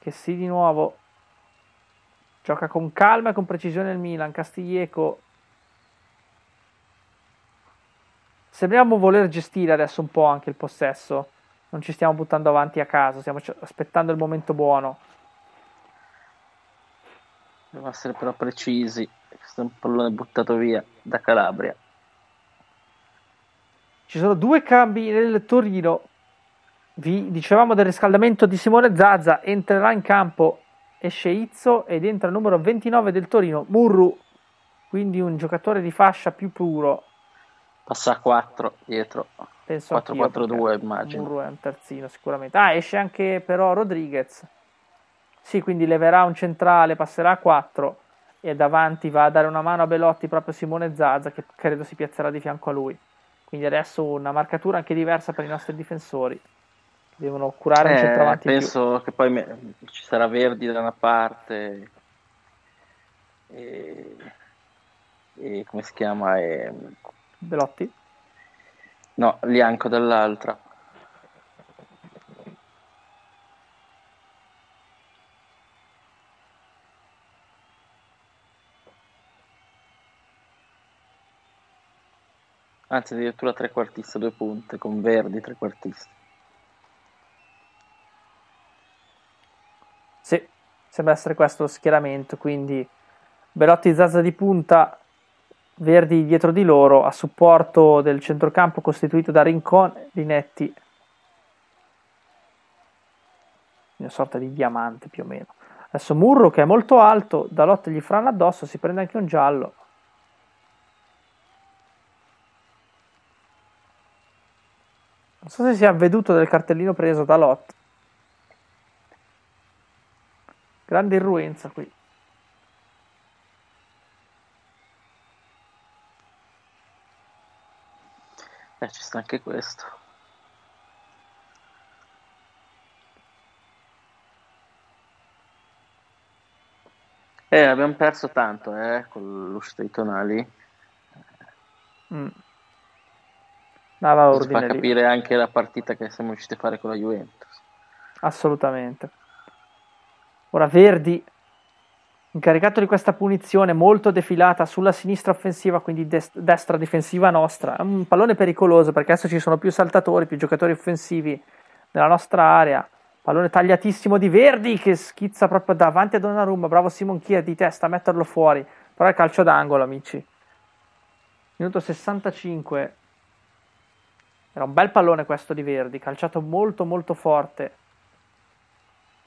S1: che sì di nuovo. Gioca con calma e con precisione il Milan. Castiglieco. Sembriamo voler gestire adesso un po' anche il possesso non ci stiamo buttando avanti a caso, stiamo aspettando il momento buono.
S2: Devono essere però precisi. Questo è un pallone buttato via da Calabria.
S1: Ci sono due cambi nel Torino. Vi dicevamo del riscaldamento di Simone Zazza. Entrerà in campo, esce Izzo ed entra il numero 29 del Torino, Murru. Quindi un giocatore di fascia più puro.
S2: Passa a 4 dietro.
S1: Penso
S2: 4-4-2 immagino.
S1: Murru è un terzino sicuramente. Ah, esce anche però Rodriguez. Sì, quindi leverà un centrale, passerà a 4 e davanti va a dare una mano a Belotti proprio Simone Zazza che credo si piazzerà di fianco a lui. Quindi adesso una marcatura anche diversa per i nostri difensori. Devono curare
S2: eh,
S1: un centravanti
S2: Penso
S1: più.
S2: che poi me- ci sarà Verdi da una parte e, e come si chiama? E,
S1: Belotti?
S2: No, Lianco dall'altra. Anzi, addirittura trequartista, due punte, con Verdi trequartista.
S1: Sì, sembra essere questo lo schieramento, quindi Belotti Zazza di punta, Verdi dietro di loro, a supporto del centrocampo costituito da Rincon Linetti. Una sorta di diamante più o meno. Adesso Murro che è molto alto, Dalot gli frana addosso, si prende anche un giallo. Non so se si è avveduto del cartellino preso da Lot. Grande irruenza qui.
S2: Eh, ci sta anche questo. Eh, abbiamo perso tanto, eh, con l'uscita di Tonali.
S1: Mm. Dava
S2: Si
S1: ordine
S2: fa capire anche la partita che siamo riusciti a fare con la Juventus.
S1: Assolutamente. Ora Verdi, incaricato di questa punizione molto defilata sulla sinistra offensiva, quindi dest- destra difensiva nostra. Un pallone pericoloso perché adesso ci sono più saltatori, più giocatori offensivi nella nostra area. Pallone tagliatissimo di Verdi che schizza proprio davanti a Donnarumma. Bravo Simon Kier di testa a metterlo fuori. Però è calcio d'angolo, amici. Minuto 65. Era un bel pallone questo di Verdi, calciato molto molto forte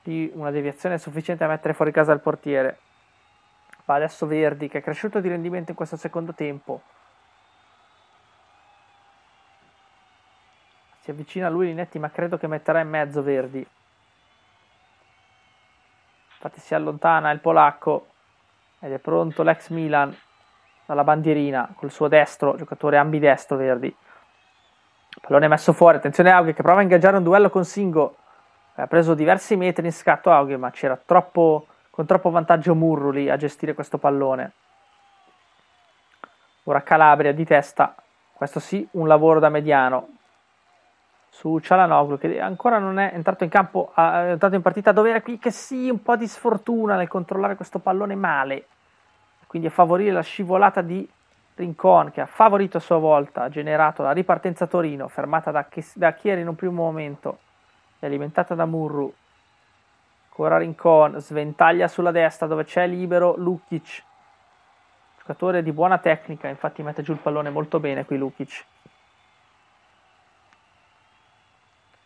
S1: di una deviazione sufficiente a mettere fuori casa il portiere. Va adesso Verdi che è cresciuto di rendimento in questo secondo tempo. Si avvicina a lui Linetti, ma credo che metterà in mezzo Verdi. Infatti si allontana il polacco ed è pronto l'ex Milan dalla bandierina col suo destro, giocatore ambidestro Verdi. Pallone messo fuori, attenzione Aughe che prova a ingaggiare un duello con Singo. Ha preso diversi metri in scatto Aughe, ma c'era troppo, con troppo vantaggio Murru lì a gestire questo pallone. Ora Calabria di testa, questo sì, un lavoro da mediano su Cialanoglu che ancora non è entrato in campo, è entrato in partita a dovere qui che sì, un po' di sfortuna nel controllare questo pallone male, quindi a favorire la scivolata di Rincon che ha favorito a sua volta, ha generato la ripartenza Torino, fermata da Chieri in un primo momento e alimentata da Murru. Ancora Rincon, sventaglia sulla destra dove c'è libero Lukic, giocatore di buona tecnica, infatti mette giù il pallone molto bene qui Lukic.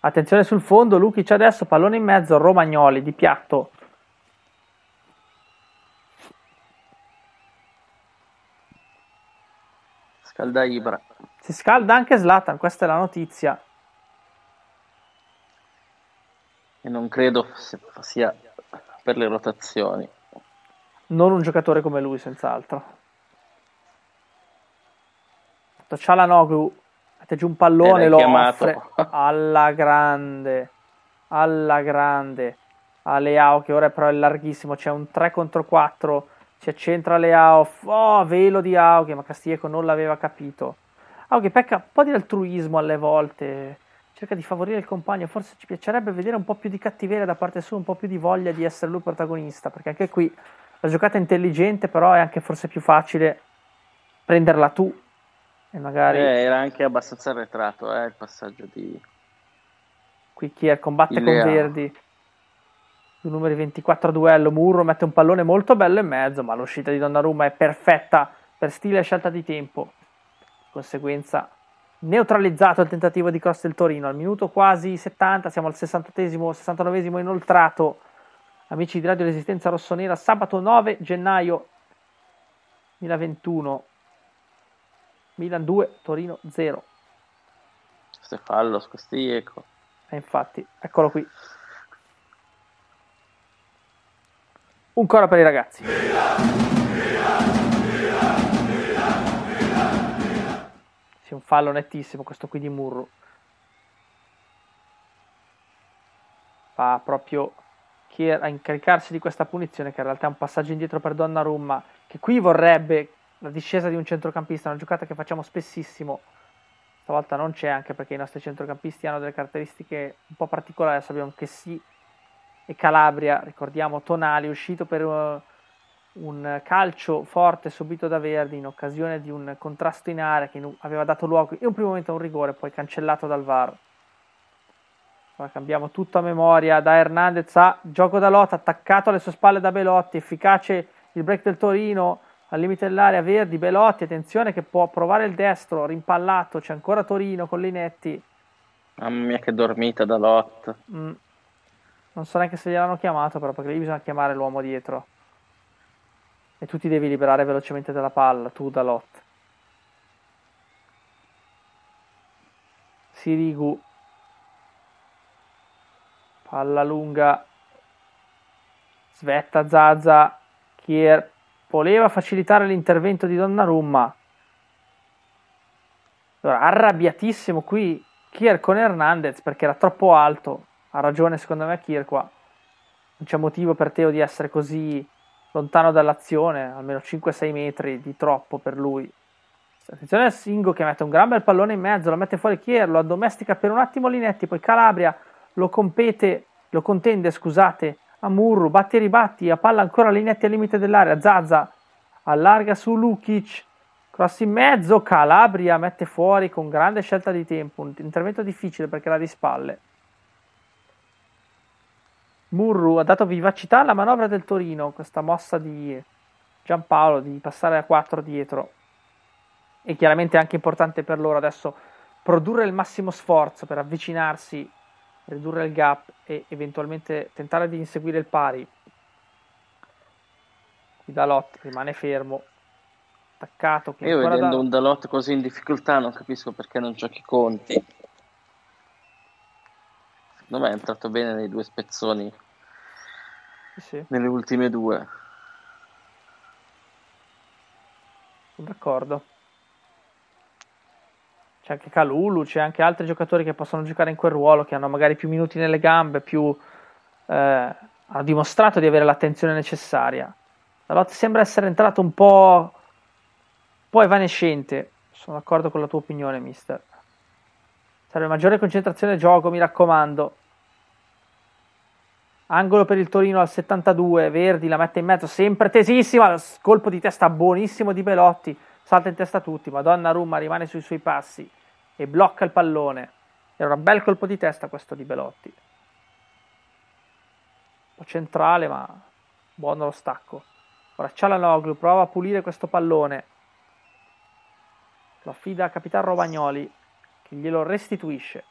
S1: Attenzione sul fondo, Lukic adesso, pallone in mezzo, Romagnoli di piatto.
S2: Scalda Ibra.
S1: Si scalda anche Zlatan, questa è la notizia.
S2: E non credo sia per le rotazioni.
S1: Non un giocatore come lui, senz'altro. Cialanoglu mette giù un pallone, lo offre alla grande, alla grande a Leao che ora però è larghissimo, c'è un 3 contro 4, si accentra Leao, oh velo di Aughe, ma Castillejo non l'aveva capito. Aughe pecca un po' di altruismo alle volte, cerca di favorire il compagno, forse ci piacerebbe vedere un po' più di cattiveria da parte sua, un po' più di voglia di essere lui protagonista, perché anche qui la giocata è intelligente, però è anche forse più facile prenderla tu e magari
S2: eh, era anche abbastanza arretrato eh, il passaggio di
S1: qui è combatte con Verdi. Due numeri 24 a duello, Murro mette un pallone molto bello in mezzo, ma l'uscita di Donnarumma è perfetta per stile e scelta di tempo. Di conseguenza neutralizzato il tentativo di cross del Torino al minuto quasi 70, siamo al 68esimo, 69esimo inoltrato. Amici di Radio Resistenza Rossonera, sabato 9 gennaio 2021. Milan 2, Torino 0.
S2: Questo è fallo, Scostieco.
S1: E infatti, eccolo qui. Un coro per i ragazzi. Sì, un fallo nettissimo questo qui di Murro. Fa proprio Kier a incaricarsi di questa punizione che in realtà è un passaggio indietro per Donnarumma che qui vorrebbe la discesa di un centrocampista, una giocata che facciamo spessissimo. Stavolta non c'è anche perché i nostri centrocampisti hanno delle caratteristiche un po' particolari, sappiamo che sì e Calabria, ricordiamo Tonali, uscito per uh, un calcio forte subito da Verdi in occasione di un contrasto in area che aveva dato luogo in un primo momento a un rigore, poi cancellato dal VAR. Ora cambiamo tutto a memoria da Hernandez a gioco da lotta, attaccato alle sue spalle da Belotti, efficace il break del Torino al limite dell'area Verdi, Belotti, attenzione che può provare il destro, rimpallato, c'è ancora Torino con Linetti.
S2: Mamma mia che dormita da Lot.
S1: Mm. Non so neanche se gliel'hanno chiamato, però perché lì bisogna chiamare l'uomo dietro. E tu ti devi liberare velocemente dalla palla, tu da Lot. Sirigu. Palla lunga. Svetta Zaza. Kier voleva facilitare l'intervento di Donnarumma. Allora, arrabbiatissimo qui Kier con Hernandez perché era troppo alto ha ragione secondo me Kier qua. Non c'è motivo per Teo di essere così lontano dall'azione, almeno 5-6 metri di troppo per lui. Attenzione a Singo che mette un gran bel pallone in mezzo, lo mette fuori Kier, lo addomestica per un attimo Linetti, poi Calabria lo compete, lo contende, scusate, a Murru, batti e ribatti, a palla ancora Linetti al limite dell'area, Zazza allarga su Lukic, cross in mezzo, Calabria mette fuori con grande scelta di tempo, un intervento difficile perché era di spalle. Murru ha dato vivacità alla manovra del Torino, questa mossa di Giampaolo di passare a 4 dietro. E chiaramente è anche importante per loro adesso produrre il massimo sforzo per avvicinarsi, ridurre il gap e eventualmente tentare di inseguire il pari. Qui Dalot rimane fermo, attaccato.
S2: Io vedendo da... un Dalot così in difficoltà non capisco perché non giochi Conti. Secondo me è entrato bene nei due spezzoni.
S1: Sì.
S2: Nelle ultime due.
S1: Sono d'accordo. C'è anche Calulu, c'è anche altri giocatori che possono giocare in quel ruolo, che hanno magari più minuti nelle gambe, più, eh, hanno dimostrato di avere l'attenzione necessaria. La lotta sembra essere entrato un po', un po' evanescente. Sono d'accordo con la tua opinione, mister. Serve maggiore concentrazione gioco, mi raccomando. Angolo per il Torino al 72, Verdi la mette in mezzo, sempre tesissima, colpo di testa buonissimo di Belotti, salta in testa tutti, Madonna Rumma rimane sui suoi passi e blocca il pallone. Era un bel colpo di testa questo di Belotti. Un po' centrale, ma buono lo stacco. Ora Cialanoglu prova a pulire questo pallone. Lo affida a Capitan Romagnoli che glielo restituisce.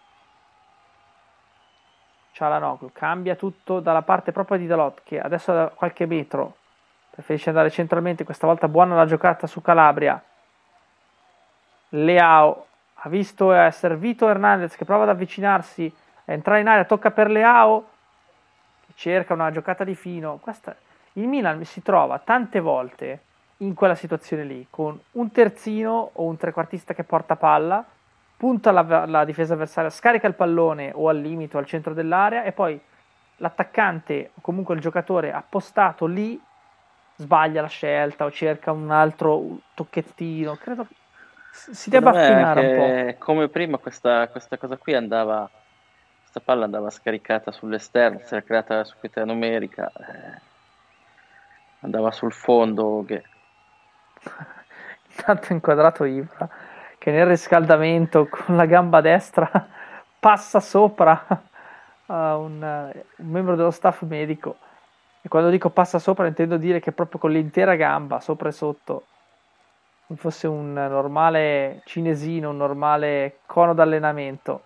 S1: Cialanoglu. Cambia tutto dalla parte proprio di Dalot che adesso da qualche metro. Preferisce andare centralmente questa volta buona la giocata su Calabria. Leao ha visto e ha servito Hernandez che prova ad avvicinarsi a entrare in area tocca per Leao che cerca una giocata di fino. Questa, il Milan si trova tante volte in quella situazione lì con un terzino o un trequartista che porta palla punta la, la, difesa avversaria, scarica il pallone o al limite o al centro dell'area e poi l'attaccante o comunque il giocatore appostato lì sbaglia la scelta o cerca un altro tocchettino. Credo si debba affinare un
S2: po'. Come prima questa, questa, cosa qui andava, questa palla andava scaricata sull'esterno, si era creata la subita numerica, eh, andava sul fondo. Che...
S1: Intanto inquadrato Ibra che nel riscaldamento con la gamba destra passa sopra a un, un membro dello staff medico. E quando dico passa sopra intendo dire che proprio con l'intera gamba, sopra e sotto, come fosse un normale cinesino, un normale cono d'allenamento.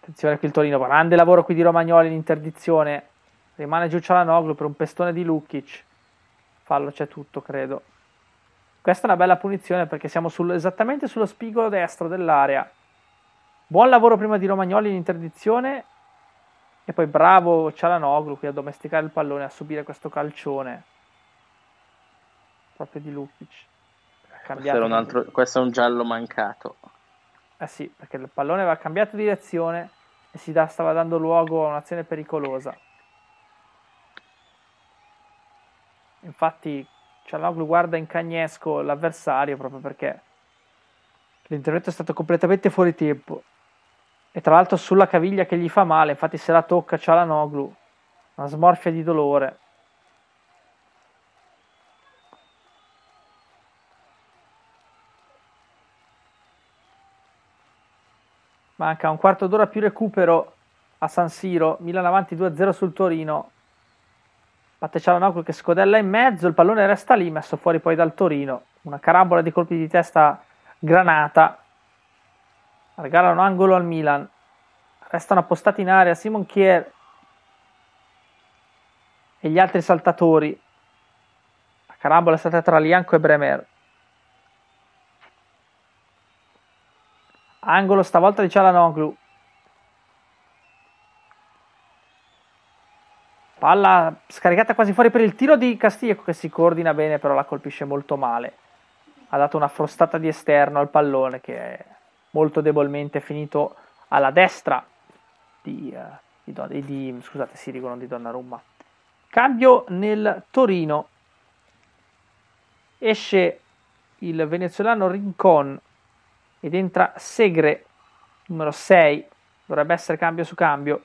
S1: Attenzione qui il Torino, grande lavoro qui di Romagnoli in interdizione. Rimane giù Cialanoglu per un pestone di Lukic. Fallo c'è tutto, credo. Questa è una bella punizione perché siamo sul, esattamente sullo spigolo destro dell'area. Buon lavoro prima di Romagnoli in interdizione e poi bravo Cialanoglu qui a domesticare il pallone, a subire questo calcione. Proprio di Lukic.
S2: Questo, un altro, questo è un giallo mancato.
S1: Eh sì, perché il pallone aveva cambiato direzione e si da, stava dando luogo a un'azione pericolosa. Infatti Cialanoglu guarda in cagnesco l'avversario proprio perché l'intervento è stato completamente fuori tempo e tra l'altro sulla caviglia che gli fa male, infatti se la tocca Cialanoglu, una smorfia di dolore. Manca un quarto d'ora più recupero a San Siro, Milan avanti 2-0 sul Torino. Batte Cialanoglu che scodella in mezzo, il pallone resta lì, messo fuori poi dal Torino. Una carambola di colpi di testa granata. Regalano angolo al Milan. Restano appostati in area Simon Kier e gli altri saltatori. La carambola è stata tra Lianco e Bremer. Angolo stavolta di Cialanoglu. Palla scaricata quasi fuori per il tiro di Castiglieco che si coordina bene, però la colpisce molto male. Ha dato una frostata di esterno al pallone che è molto debolmente finito alla destra di, uh, di, di scusate, Sirico, non di Donnarumma. Cambio nel Torino. Esce il venezuelano Rincon ed entra Segre, numero 6. Dovrebbe essere cambio su cambio.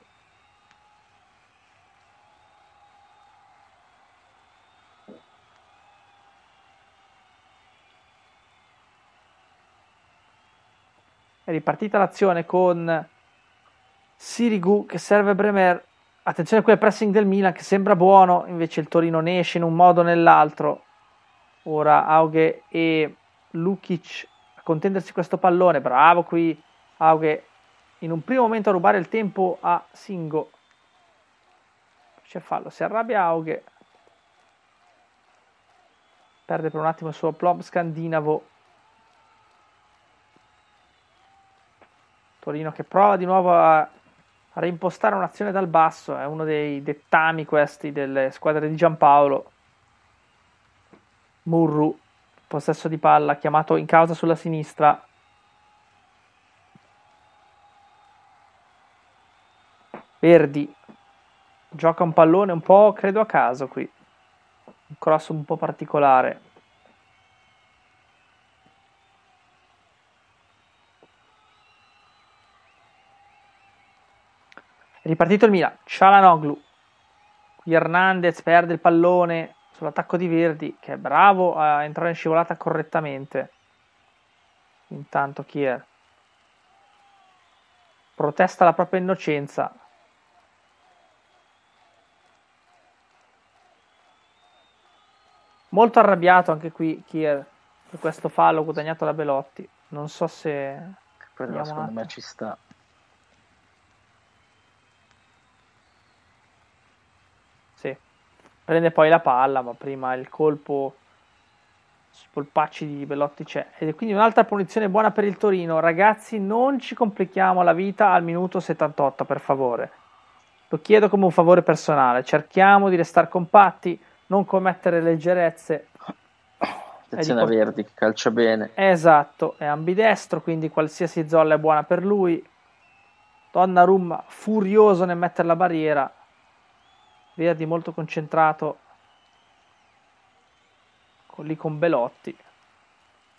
S1: Ripartita l'azione con Sirigu che serve Bremer. Attenzione qui al pressing del Milan che sembra buono, invece il Torino ne esce in un modo o nell'altro. Ora Auge e Lukic a contendersi questo pallone. Bravo qui Auge in un primo momento a rubare il tempo a Singo. C'è fallo, si arrabbia Auge. Perde per un attimo il suo plomb scandinavo Torino che prova di nuovo a, a reimpostare un'azione dal basso, è uno dei dettami questi delle squadre di Giampaolo. Murru, possesso di palla, chiamato in causa sulla sinistra. Verdi gioca un pallone un po', credo a caso qui. Un cross un po' particolare. È ripartito il Milan. Cialanoglu. Qui Hernandez perde il pallone sull'attacco di Verdi, che è bravo a entrare in scivolata correttamente. Intanto Kier protesta la propria innocenza. Molto arrabbiato anche qui Kier per questo fallo guadagnato da Belotti. Non so se...
S2: Però secondo me ci sta.
S1: Prende poi la palla, ma prima il colpo sui polpacci di Bellotti c'è. Ed quindi un'altra punizione buona per il Torino. Ragazzi, non ci complichiamo la vita al minuto 78, per favore. Lo chiedo come un favore personale. Cerchiamo di restare compatti, non commettere leggerezze.
S2: Attenzione a Verdi, che calcia bene.
S1: Esatto, è ambidestro, quindi qualsiasi zolla è buona per lui. Donnarumma furioso nel mettere la barriera Verdi molto concentrato con, lì con Belotti.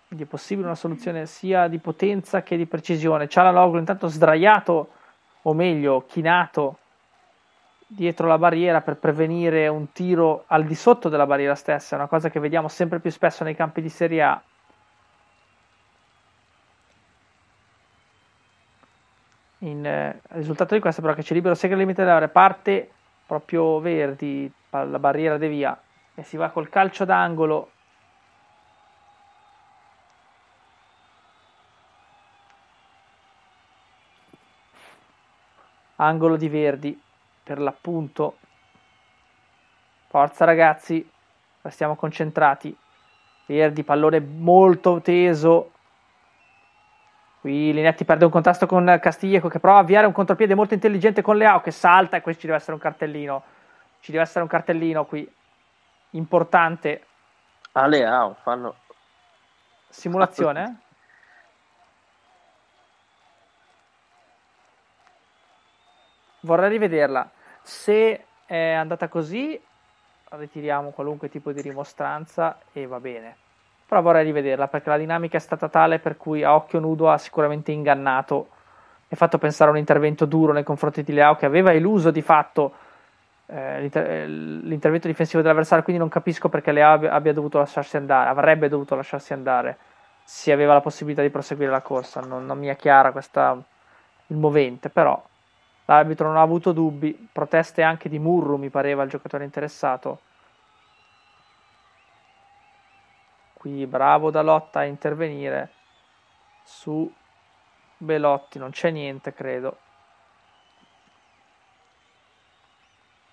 S1: Quindi è possibile una soluzione sia di potenza che di precisione. Cialanoglu intanto sdraiato o meglio chinato dietro la barriera per prevenire un tiro al di sotto della barriera stessa. È una cosa che vediamo sempre più spesso nei campi di Serie A. In, eh, risultato di questo però che c'è libero segre limite dell'area parte proprio Verdi la barriera devia e si va col calcio d'angolo. Angolo di Verdi per l'appunto. Forza ragazzi restiamo concentrati. Verdi pallone molto teso Qui Linetti perde un contrasto con Castiglieco che prova a avviare un contropiede molto intelligente con Leao che salta e qui ci deve essere un cartellino. Ci deve essere un cartellino qui importante.
S2: Ah, Leao, fanno
S1: simulazione. Vorrei rivederla. Se è andata così, ritiriamo qualunque tipo di rimostranza e va bene però vorrei rivederla perché la dinamica è stata tale per cui a occhio nudo ha sicuramente ingannato. E fatto pensare a un intervento duro nei confronti di Leao che aveva eluso di fatto eh, l'inter- eh, l'intervento difensivo dell'avversario quindi non capisco perché Leao abbia dovuto lasciarsi andare avrebbe dovuto lasciarsi andare se aveva la possibilità di proseguire la corsa. Non, non mi è chiara questa il movente però l'arbitro non ha avuto dubbi proteste anche di Murru mi pareva il giocatore interessato qui bravo Dalotta a intervenire su Belotti, non c'è niente credo.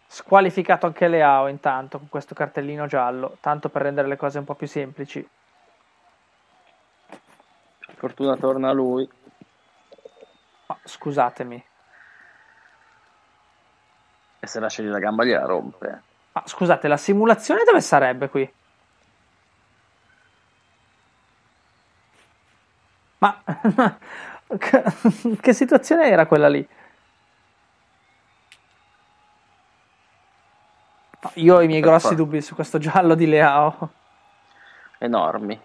S1: Squalificato anche Leao intanto con questo cartellino giallo, tanto per rendere le cose un po' più semplici.
S2: Fortuna torna lui.
S1: Oh, scusatemi.
S2: E se lascia la gamba gliela rompe.
S1: Ma scusate, la simulazione dove sarebbe qui? Ma che situazione era quella lì? Io ho i miei grossi dubbi su questo giallo di Leao.
S2: Enormi.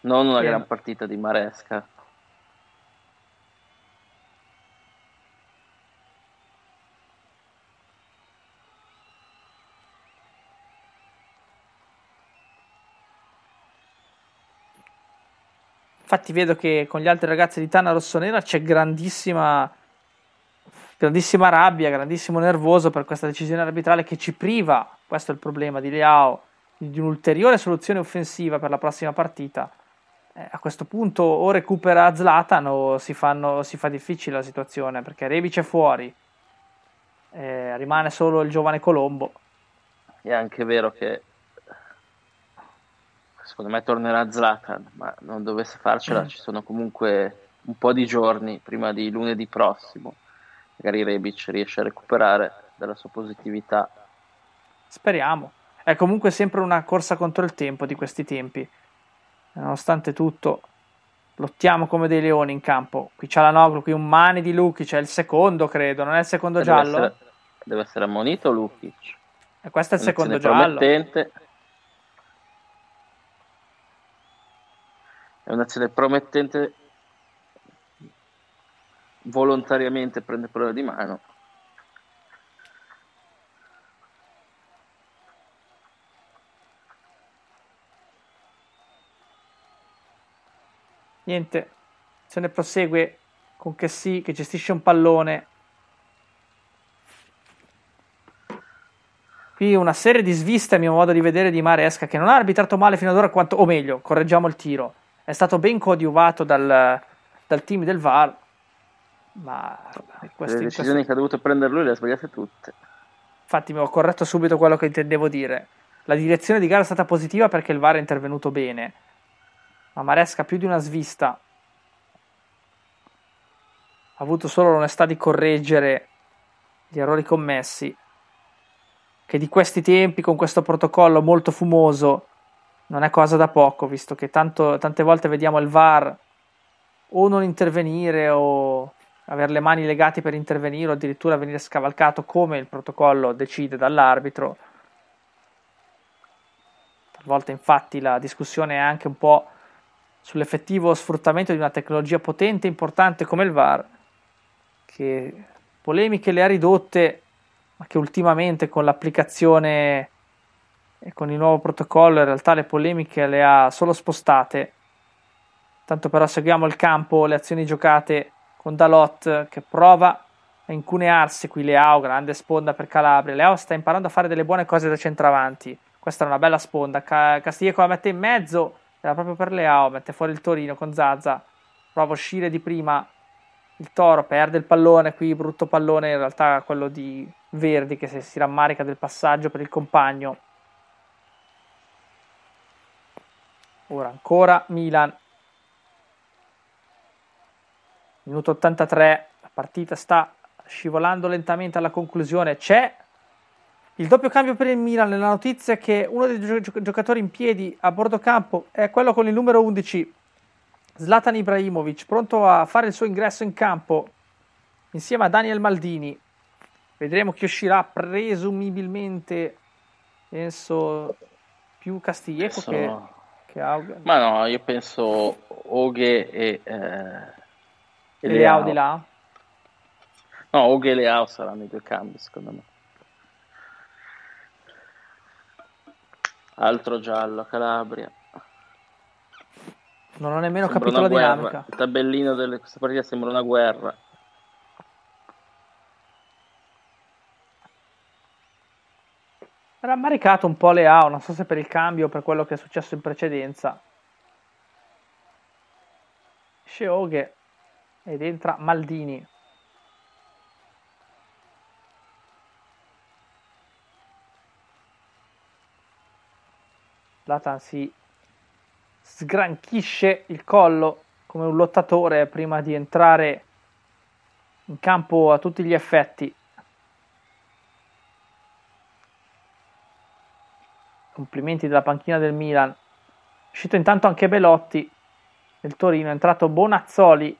S2: Non una gran partita di Maresca.
S1: Infatti vedo che con gli altri ragazzi di Tana Rossonera c'è grandissima, grandissima rabbia, grandissimo nervoso per questa decisione arbitrale che ci priva, questo è il problema di Leao, di un'ulteriore soluzione offensiva per la prossima partita. Eh, a questo punto o recupera Zlatan o si, fanno, si fa difficile la situazione perché Rebic è fuori, eh, rimane solo il giovane Colombo.
S2: È anche vero che secondo me tornerà Zlatan, ma non dovesse farcela mm. ci sono comunque un po' di giorni prima di lunedì prossimo. Magari Rebic riesce a recuperare dalla sua positività.
S1: Speriamo. È comunque sempre una corsa contro il tempo di questi tempi. Nonostante tutto, lottiamo come dei leoni in campo. Qui c'è la Noglu, qui un mani di Lukic, è il secondo credo, non è il secondo
S2: deve
S1: giallo?
S2: Essere, deve essere ammonito Lukic.
S1: E questo è il secondo giallo.
S2: Promettente. È un'azione promettente. Volontariamente prende prova di mano.
S1: Niente. Se ne prosegue con che sì che gestisce un pallone. Qui una serie di sviste a mio modo di vedere di Maresca che non ha arbitrato male fino ad ora quanto, o meglio correggiamo il tiro è stato ben coadiuvato dal, dal team del VAR. Ma
S2: queste, le decisioni questo... che ha dovuto prendere lui le ha sbagliate tutte.
S1: Infatti, mi ho corretto subito quello che intendevo dire. La direzione di gara è stata positiva perché il VAR è intervenuto bene. Ma Maresca più di una svista ha avuto solo l'onestà di correggere gli errori commessi. Che di questi tempi, con questo protocollo molto fumoso, non è cosa da poco, visto che tanto, tante volte vediamo il VAR o non intervenire o avere le mani legate per intervenire o addirittura venire scavalcato come il protocollo decide dall'arbitro. Talvolta infatti la discussione è anche un po' sull'effettivo sfruttamento di una tecnologia potente e importante come il VAR, che polemiche le ha ridotte, ma che ultimamente con l'applicazione e con il nuovo protocollo in realtà le polemiche le ha solo spostate. Tanto però seguiamo il campo, le azioni giocate con Dalot che prova a incunearsi qui Leao, grande sponda per Calabria. Leao sta imparando a fare delle buone cose da centravanti. Questa è una bella sponda. Ca- Castiglieco la mette in mezzo, era proprio per Leao, mette fuori il Torino con Zazza. Prova a uscire di prima il Toro, perde il pallone qui, brutto pallone, in realtà quello di Verdi che si rammarica del passaggio per il compagno. Ora ancora Milan. Minuto 83, la partita sta scivolando lentamente alla conclusione. C'è il doppio cambio per il Milan. Nella notizia che uno dei gio- giocatori in piedi a bordo campo è quello con il numero 11, Zlatan Ibrahimovic, pronto a fare il suo ingresso in campo insieme a Daniel Maldini. Vedremo chi uscirà presumibilmente, penso, più Castiglieco
S2: Penso-
S1: che, che Auge.
S2: Ma no, io penso Oghe e, eh,
S1: E Leao di là.
S2: No, Oghe e Leao saranno i due cambi, secondo me. Altro giallo, Calabria.
S1: Non ho nemmeno
S2: Sembra
S1: capito la
S2: guerra.
S1: dinamica.
S2: Il tabellino di questa partita sembra una guerra.
S1: Rammaricato un po' Leao, non so se per il cambio o per quello che è successo in precedenza. Sceoghe ed entra Maldini. Latan si sgranchisce il collo come un lottatore prima di entrare in campo a tutti gli effetti. Complimenti della panchina del Milan. Uscito intanto anche Belotti del Torino, è entrato Bonazzoli,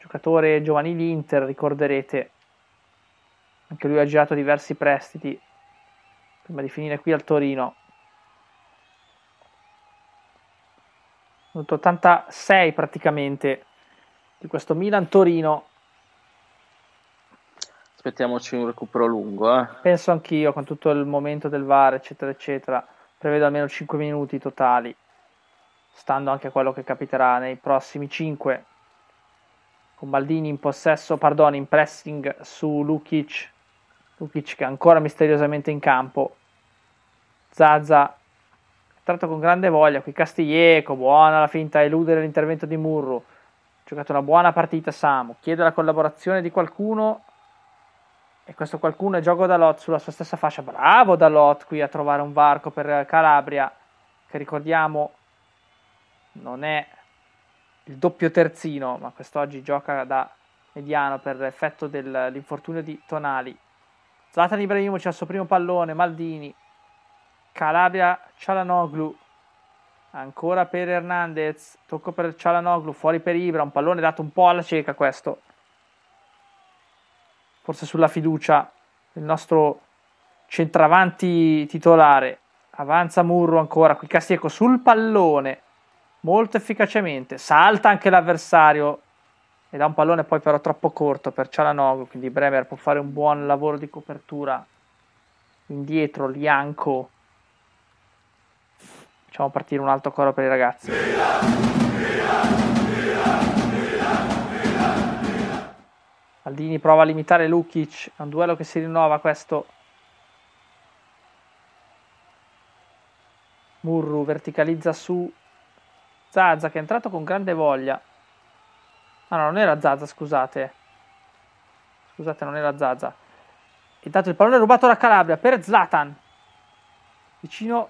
S1: giocatore giovanili Inter, ricorderete. Anche lui ha girato diversi prestiti prima di finire qui al Torino. Minuto 86 praticamente di questo Milan-Torino.
S2: Aspettiamoci un recupero lungo, eh.
S1: Penso anch'io, con tutto il momento del VAR, eccetera, eccetera. Prevedo almeno 5 minuti totali, stando anche a quello che capiterà nei prossimi 5. Con Baldini in possesso, pardon, in pressing su Lukic. Lukic che è ancora misteriosamente in campo. Zaza tratto con grande voglia. Qui Castiglieco, buona la finta a eludere l'intervento di Murru. Giocato una buona partita Samu. Chiede la collaborazione di qualcuno. E questo qualcuno è gioco Dalot sulla sua stessa fascia. Bravo Dalot qui a trovare un varco per Calabria. Che ricordiamo non è il doppio terzino, ma quest'oggi gioca da mediano per effetto dell'infortunio di Tonali. Zlatan Ibrahimovic al suo primo pallone, Maldini, Calabria, Cialanoglu, ancora per Hernandez, tocco per Cialanoglu, fuori per Ibra, un pallone dato un po' alla cieca questo, forse sulla fiducia del nostro centravanti titolare, avanza Murro ancora, qui Castieco sul pallone, molto efficacemente, salta anche l'avversario e dà un pallone poi però troppo corto per Cialanoglu, quindi Bremer può fare un buon lavoro di copertura indietro, Lianco. Facciamo partire un alto coro per i ragazzi Aldini prova a limitare Lukic è un duello che si rinnova questo Murru verticalizza su Zaza che è entrato con grande voglia Ah no, non era Zaza, scusate. Scusate, non era Zaza. Intanto il pallone è rubato da Calabria per Zlatan. Vicino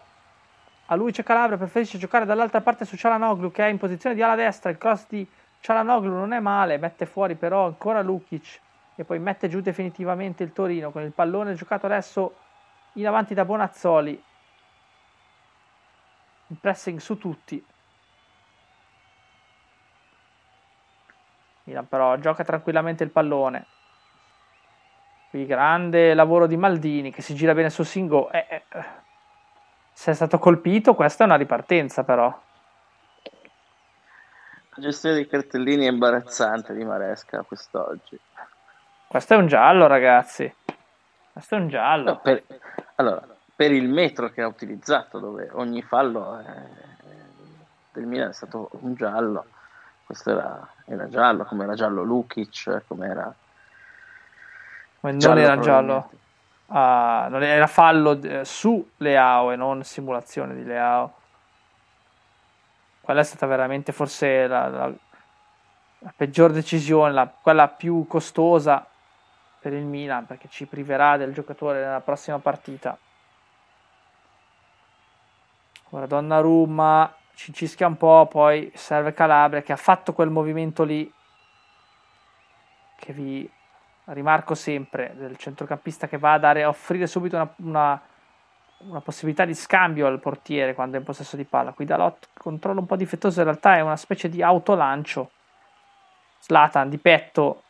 S1: a lui c'è Calabria, preferisce giocare dall'altra parte su Cialanoglu che è in posizione di ala destra. Il cross di Cialanoglu non è male, mette fuori però ancora Lukic e poi mette giù definitivamente il Torino con il pallone giocato adesso in avanti da Bonazzoli. Il pressing su tutti. Milan però gioca tranquillamente il pallone. Qui grande lavoro di Maldini che si gira bene sul Singo. Eh, eh, se è stato colpito, questa è una ripartenza però.
S2: La gestione dei cartellini è imbarazzante di Maresca quest'oggi.
S1: Questo è un giallo, ragazzi. Questo è un giallo.
S2: No, per, allora, per il metro che ha utilizzato, dove ogni fallo è, del Milan è stato un giallo, questo era, era giallo, come era giallo Lukic, come era...
S1: non giallo era giallo, non era fallo eh, su Leao e non simulazione di Leao. Quella è stata veramente forse la, la, la peggior decisione, la, quella più costosa per il Milan perché ci priverà del giocatore nella prossima partita. Ora Donnarumma ci cischia un po', poi serve Calabria che ha fatto quel movimento lì che vi rimarco sempre del centrocampista che va a dare a offrire subito una, una, una, possibilità di scambio al portiere quando è in possesso di palla. Qui Dalot controllo un po' difettoso, in realtà è una specie di autolancio. Slatan di petto,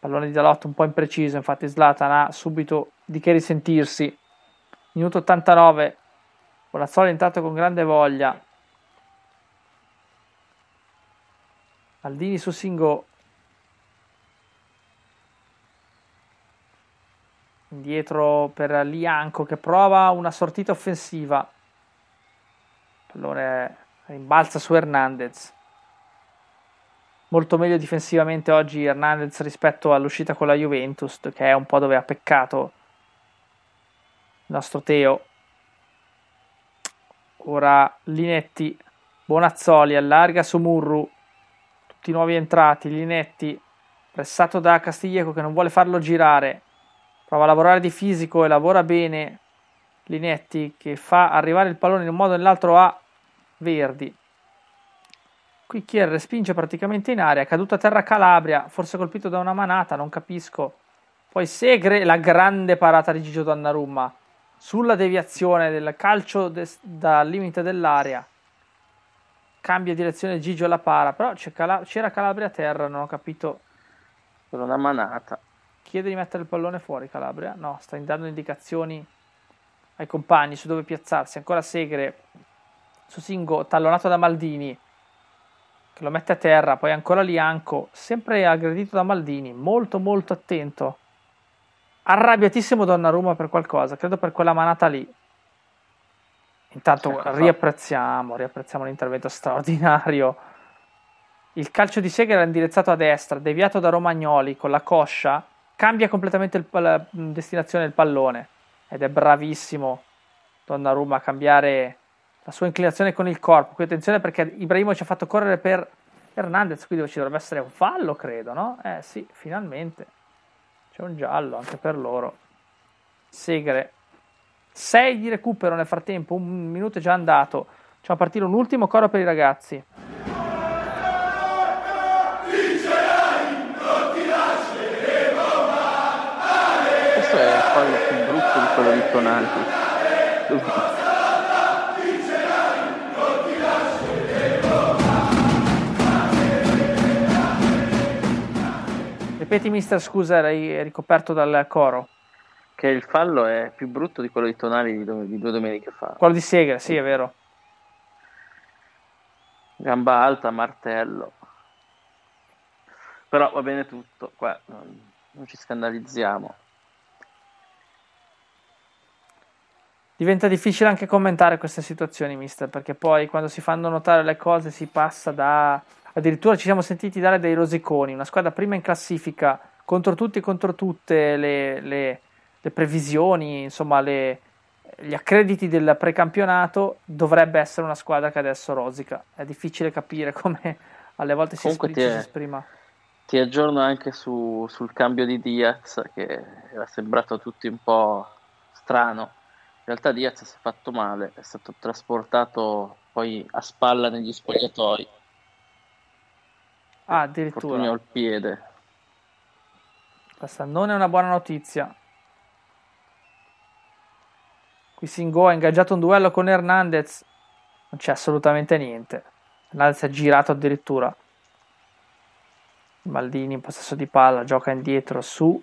S1: pallone di Dalot un po' impreciso, infatti Slatan ha subito di che risentirsi. Minuto 89, Bonazzoli è entrato con grande voglia. Maldini su Singo. Indietro per Lianco che prova una sortita offensiva. Pallone rimbalza su Hernandez. Molto meglio difensivamente oggi Hernandez rispetto all'uscita con la Juventus, che è un po' dove ha peccato il nostro Teo. Ora Linetti, Bonazzoli allarga su Murru, tutti nuovi entrati, Linetti pressato da Castiglieco che non vuole farlo girare, prova a lavorare di fisico e lavora bene Linetti che fa arrivare il pallone in un modo o nell'altro a Verdi. Qui Kier respinge praticamente in aria, è caduto a terra Calabria, forse colpito da una manata, non capisco. Poi Segre, la grande parata di Gigio Donnarumma sulla deviazione del calcio des- dal limite dell'area cambia direzione Gigio alla para però c'era Calabria a terra non ho capito
S2: per una manata
S1: chiede di mettere il pallone fuori Calabria no sta dando indicazioni ai compagni su dove piazzarsi ancora Segre su Singo tallonato da Maldini che lo mette a terra poi ancora Lianco sempre aggredito da Maldini molto molto attento arrabbiatissimo Donnarumma per qualcosa, credo per quella manata lì. Intanto riapprezziamo, riapprezziamo l'intervento straordinario. Il calcio di Sega era indirizzato a destra, deviato da Romagnoli con la coscia, cambia completamente il, la destinazione del pallone ed è bravissimo Donnarumma a cambiare la sua inclinazione con il corpo. Qui attenzione perché Ibrahimo ci ha fatto correre per Hernandez, qui dove ci dovrebbe essere un fallo, credo, no? Eh sì, finalmente. C'è un giallo anche per loro. Segre. 6 di recupero nel frattempo, un minuto è già andato. Facciamo partire un ultimo coro per i ragazzi. Ripeti, mister, scusa, eri ricoperto dal coro.
S2: Che il fallo è più brutto di quello di Tonali di, di due domeniche fa.
S1: Quello di Segre, sì, è vero.
S2: Gamba alta, martello. Però va bene tutto, qua non, non ci scandalizziamo.
S1: Diventa difficile anche commentare queste situazioni, mister, perché poi quando si fanno notare le cose si passa da addirittura ci siamo sentiti dare dei rosiconi, una squadra prima in classifica contro tutti e contro tutte le, le, le previsioni, insomma le, gli accrediti del precampionato, dovrebbe essere una squadra che adesso rosica. È difficile capire come alle volte si, esprim-
S2: ti, è, si esprima. Ti aggiorno anche su, sul cambio di Diaz che era sembrato a tutti un po' strano. In realtà Diaz si è fatto male, è stato trasportato poi a spalla negli spogliatoi
S1: Ah, addirittura.
S2: Fortunio al piede.
S1: Questa non è una buona notizia. Qui Singo ha ingaggiato un duello con Hernandez. Non c'è assolutamente niente. Hernandez è girato addirittura. Maldini in possesso di palla, gioca indietro su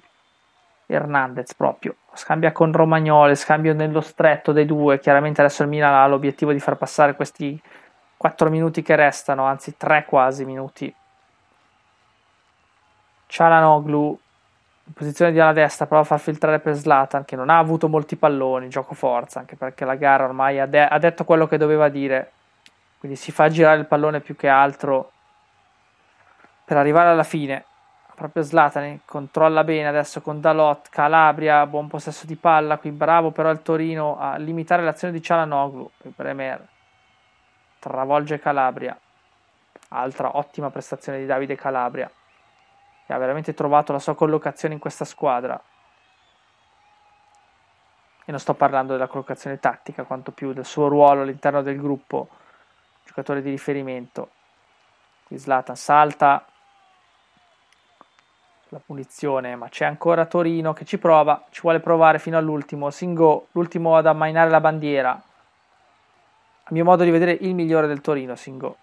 S1: Hernandez proprio. Scambia con Romagnoli, scambio nello stretto dei due. Chiaramente adesso il Milan ha l'obiettivo di far passare questi 4 minuti che restano, anzi 3 quasi minuti Cialanoglu in posizione di ala destra prova a far filtrare per Zlatan che non ha avuto molti palloni, gioco forza anche perché la gara ormai ha, de- ha detto quello che doveva dire quindi si fa girare il pallone più che altro per arrivare alla fine. Proprio Zlatan controlla bene adesso con Dalot, Calabria, buon possesso di palla, qui bravo però il Torino a limitare l'azione di Cialanoglu. Bremer travolge Calabria. Altra ottima prestazione di Davide Calabria, che ha veramente trovato la sua collocazione in questa squadra. E non sto parlando della collocazione tattica, quanto più del suo ruolo all'interno del gruppo, giocatore di riferimento. Qui Zlatan salta la punizione, ma c'è ancora Torino che ci prova, ci vuole provare fino all'ultimo. Singo, l'ultimo ad ammainare la bandiera. A mio modo di vedere, il migliore del Torino, Singo.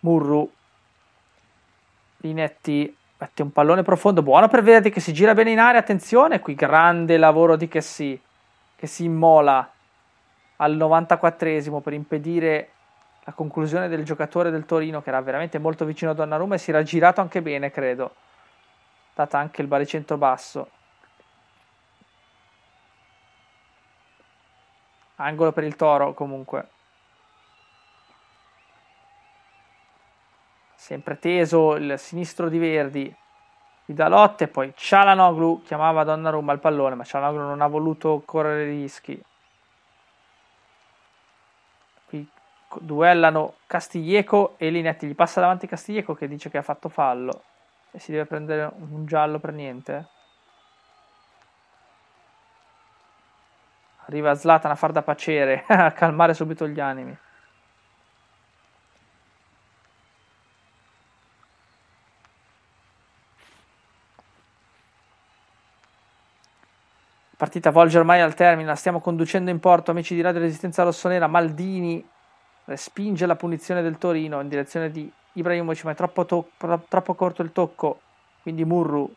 S1: Murru. Linetti mette un pallone profondo, buono per Verdi che si gira bene in aria, attenzione, qui grande lavoro di Chessy che si immola al 94esimo per impedire la conclusione del giocatore del Torino che era veramente molto vicino a Donnarumma e si era girato anche bene, credo. Data anche il baricentro basso. Angolo per il Toro comunque. Sempre teso il sinistro di Verdi. Di Dalotte, poi Cialanoglu chiamava Donnarumma al pallone, ma Cialanoglu non ha voluto correre rischi. Duellano Castiglieco e Linetti. Gli passa davanti Castiglieco che dice che ha fatto fallo e si deve prendere un giallo per niente. Arriva Zlatan a far da pacere, a calmare subito gli animi. partita volge ormai al termine, la stiamo conducendo in porto, amici di Radio Resistenza Rossonera, Maldini respinge la punizione del Torino in direzione di Ibrahimovic, ma è troppo, to- troppo corto il tocco, quindi Murru.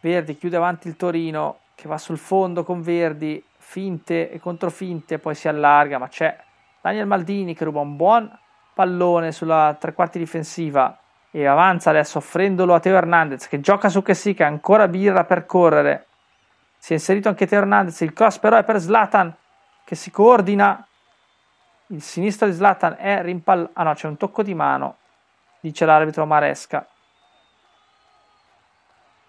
S1: Verdi chiude avanti il Torino che va sul fondo con Verdi, finte e controfinte, poi si allarga, ma c'è Daniel Maldini che ruba un buon pallone sulla tre quarti difensiva e avanza adesso offrendolo a Teo Hernandez che gioca su ha ancora birra per correre. Si è inserito anche Teo Hernandez, il cross però è per Zlatan che si coordina il sinistro di Zlatan è rimpallato. Ah no, c'è un tocco di mano, dice l'arbitro Maresca.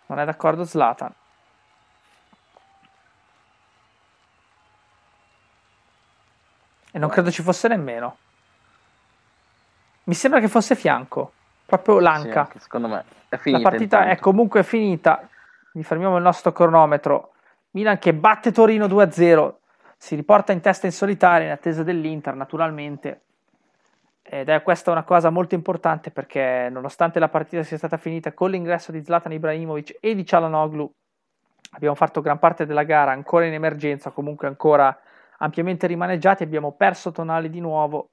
S1: Non è d'accordo Zlatan. E non credo ci fosse nemmeno. Mi sembra che fosse fianco, proprio l'anca.
S2: Sì, secondo me è finita.
S1: La partita è comunque finita. Mi fermiamo il nostro cronometro. Milan che batte Torino 2-0 si riporta in testa in solitaria in attesa dell'Inter naturalmente. Ed è questa una cosa molto importante perché nonostante la partita sia stata finita con l'ingresso di Zlatan Ibrahimovic e di Cialanoglu abbiamo fatto gran parte della gara ancora in emergenza comunque ancora ampiamente rimaneggiati. Abbiamo perso Tonali di nuovo.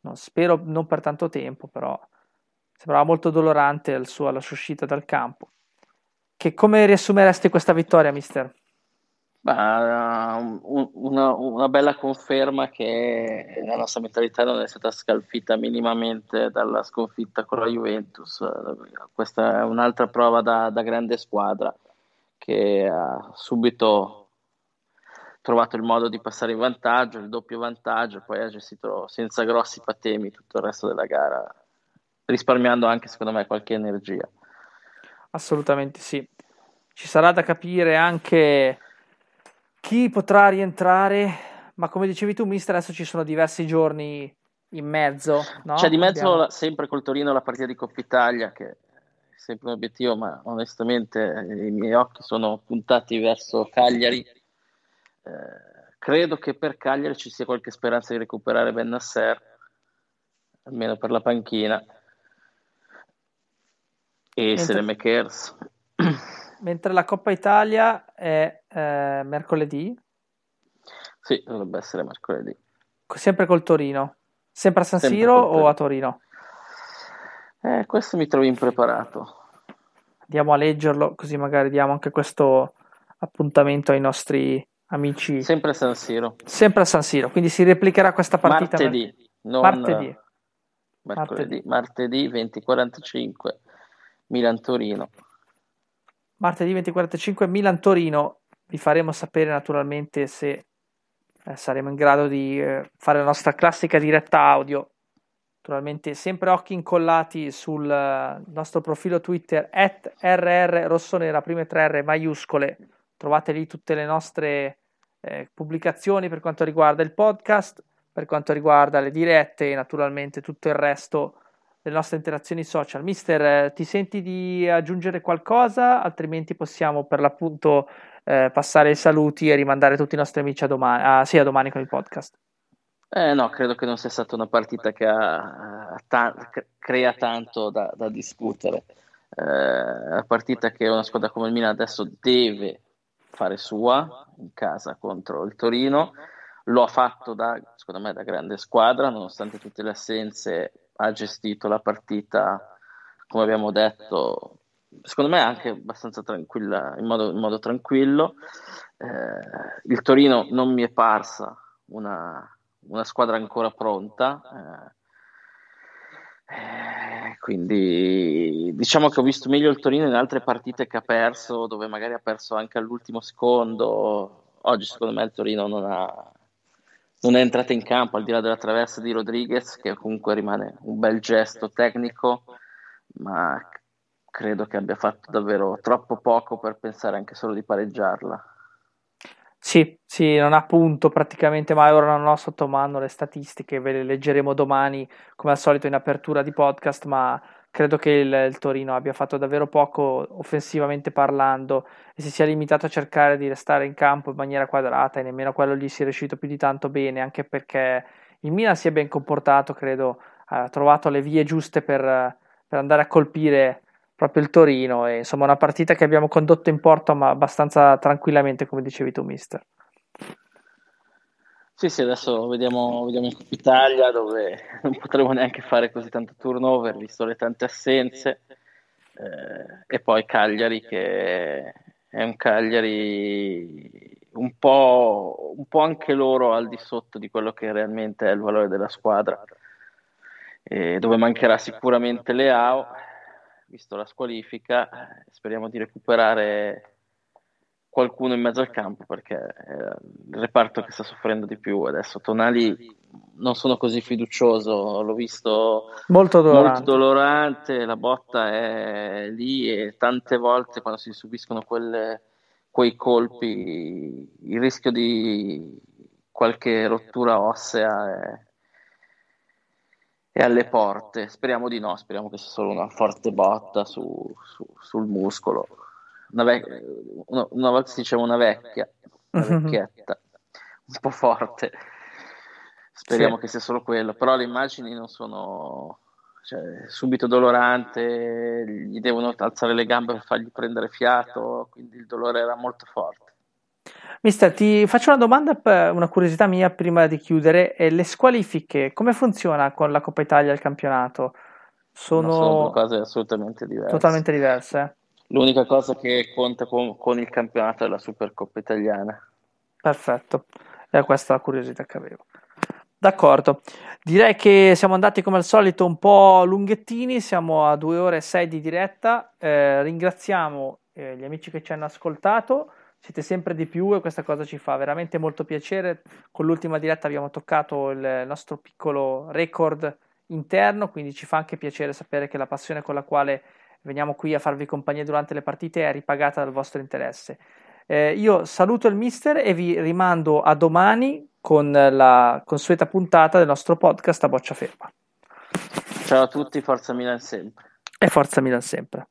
S1: Non, spero non per tanto tempo però sembrava molto dolorante la sua, la sua uscita dal campo. Che come riassumeresti questa vittoria mister?
S2: Uh, una, una, bella conferma che la nostra mentalità non è stata scalfita minimamente dalla sconfitta con la Juventus. Questa è un'altra prova da, da grande squadra che ha subito trovato il modo di passare in vantaggio, il doppio vantaggio, poi ha gestito senza grossi patemi tutto il resto della gara, risparmiando anche secondo me qualche energia.
S1: Assolutamente sì. Ci sarà da capire anche chi potrà rientrare? Ma come dicevi tu, mister, adesso ci sono diversi giorni in mezzo. No?
S2: C'è di mezzo Abbiamo... sempre col Torino la partita di Coppa Italia, che è sempre un obiettivo, ma onestamente i miei occhi sono puntati verso Cagliari. Eh, credo che per Cagliari ci sia qualche speranza di recuperare Ben Nasser, almeno per la panchina, e Mentre... Selemekers.
S1: mentre la Coppa Italia è eh, mercoledì.
S2: Sì, dovrebbe essere mercoledì.
S1: Sempre col Torino. Sempre a San Sempre Siro o a Torino?
S2: Eh, questo mi trovo impreparato.
S1: Andiamo a leggerlo, così magari diamo anche questo appuntamento ai nostri amici.
S2: Sempre a San Siro.
S1: Sempre a San Siro, quindi si replicherà questa partita.
S2: Martedì. Non...
S1: Martedì.
S2: Mercoledì. Martedì 20.45 Milan-Torino
S1: martedì 20.45 Milan-Torino. Vi faremo sapere naturalmente se eh, saremo in grado di eh, fare la nostra classica diretta audio Naturalmente sempre occhi incollati sul nostro profilo Twitter at RR prime tre R maiuscole. Trovate lì tutte le nostre eh, pubblicazioni per quanto riguarda il podcast, per quanto riguarda le dirette e naturalmente tutto il resto delle nostre interazioni social. Mister, eh, ti senti di aggiungere qualcosa? Altrimenti possiamo per l'appunto eh, passare i saluti e rimandare tutti i nostri amici a domani, ah, sì, a domani con il podcast.
S2: Eh, no, credo che non sia stata una partita che ha, ta- crea tanto da, da discutere. Eh, la partita che una squadra come il Milan adesso deve fare sua in casa contro il Torino. Lo ha fatto da, secondo me, da grande squadra, nonostante tutte le assenze, ha gestito la partita, come abbiamo detto, secondo me anche abbastanza tranquilla, in modo, in modo tranquillo. Eh, il Torino non mi è parsa una, una squadra ancora pronta. Eh, eh, quindi diciamo che ho visto meglio il Torino in altre partite che ha perso, dove magari ha perso anche all'ultimo secondo. Oggi, secondo me, il Torino non, ha, non è entrato in campo al di là della traversa di Rodriguez, che comunque rimane un bel gesto tecnico, ma credo che abbia fatto davvero troppo poco per pensare anche solo di pareggiarla.
S1: Sì, sì, non ha punto praticamente mai, ora non ho sotto mano le statistiche, ve le leggeremo domani come al solito in apertura di podcast, ma credo che il, il, Torino abbia fatto davvero poco offensivamente parlando e si sia limitato a cercare di restare in campo in maniera quadrata e nemmeno quello gli si è riuscito più di tanto bene, anche perché il Milan si è ben comportato, credo, ha trovato le vie giuste per, per andare a colpire proprio il Torino e insomma una partita che abbiamo condotto in porto ma abbastanza tranquillamente come dicevi tu mister
S2: sì sì adesso vediamo, vediamo in Coppa Italia dove non potremo neanche fare così tanto turnover visto le tante assenze. Eh, e poi Cagliari che è un Cagliari un po', un po' anche loro al di sotto di quello che realmente è il valore della squadra. Dove mancherà sicuramente Leao visto la squalifica, eh, speriamo di recuperare qualcuno in mezzo al campo perché è il reparto che sta soffrendo di più adesso. Tonali non sono così fiducioso, l'ho visto
S1: molto dolorante.
S2: molto dolorante, la botta è lì e tante volte quando si subiscono quelle, quei colpi il rischio di qualche rottura ossea è, è alle porte. Speriamo di no, speriamo che sia solo una forte botta su, su, sul muscolo. Una, vec- una, una, volta si diceva una vecchia, una vecchietta, un po' forte. Speriamo sì. che sia solo quello, però le immagini non sono cioè, subito dolorante, gli devono alzare le gambe per fargli prendere fiato, quindi il dolore era molto forte.
S1: Mister, ti faccio una domanda, una curiosità mia prima di chiudere. le squalifiche, come funziona con la Coppa Italia e il campionato? Sono,
S2: sono due cose assolutamente diverse.
S1: Totalmente diverse.
S2: L'unica cosa che conta con, con il campionato è la Supercoppa italiana.
S1: Perfetto, è questa la curiosità che avevo. D'accordo, direi che siamo andati come al solito un po' lunghettini, siamo a due ore e sei di diretta. Eh, ringraziamo eh, gli amici che ci hanno ascoltato siete sempre di più e questa cosa ci fa veramente molto piacere. Con l'ultima diretta abbiamo toccato il nostro piccolo record interno, quindi ci fa anche piacere sapere che la passione con la quale veniamo qui a farvi compagnia durante le partite è ripagata dal vostro interesse. Eh, io saluto il mister e vi rimando a domani con la consueta puntata del nostro podcast a boccia ferma.
S2: Ciao a tutti, forza Milan sempre.
S1: E forza Milan sempre.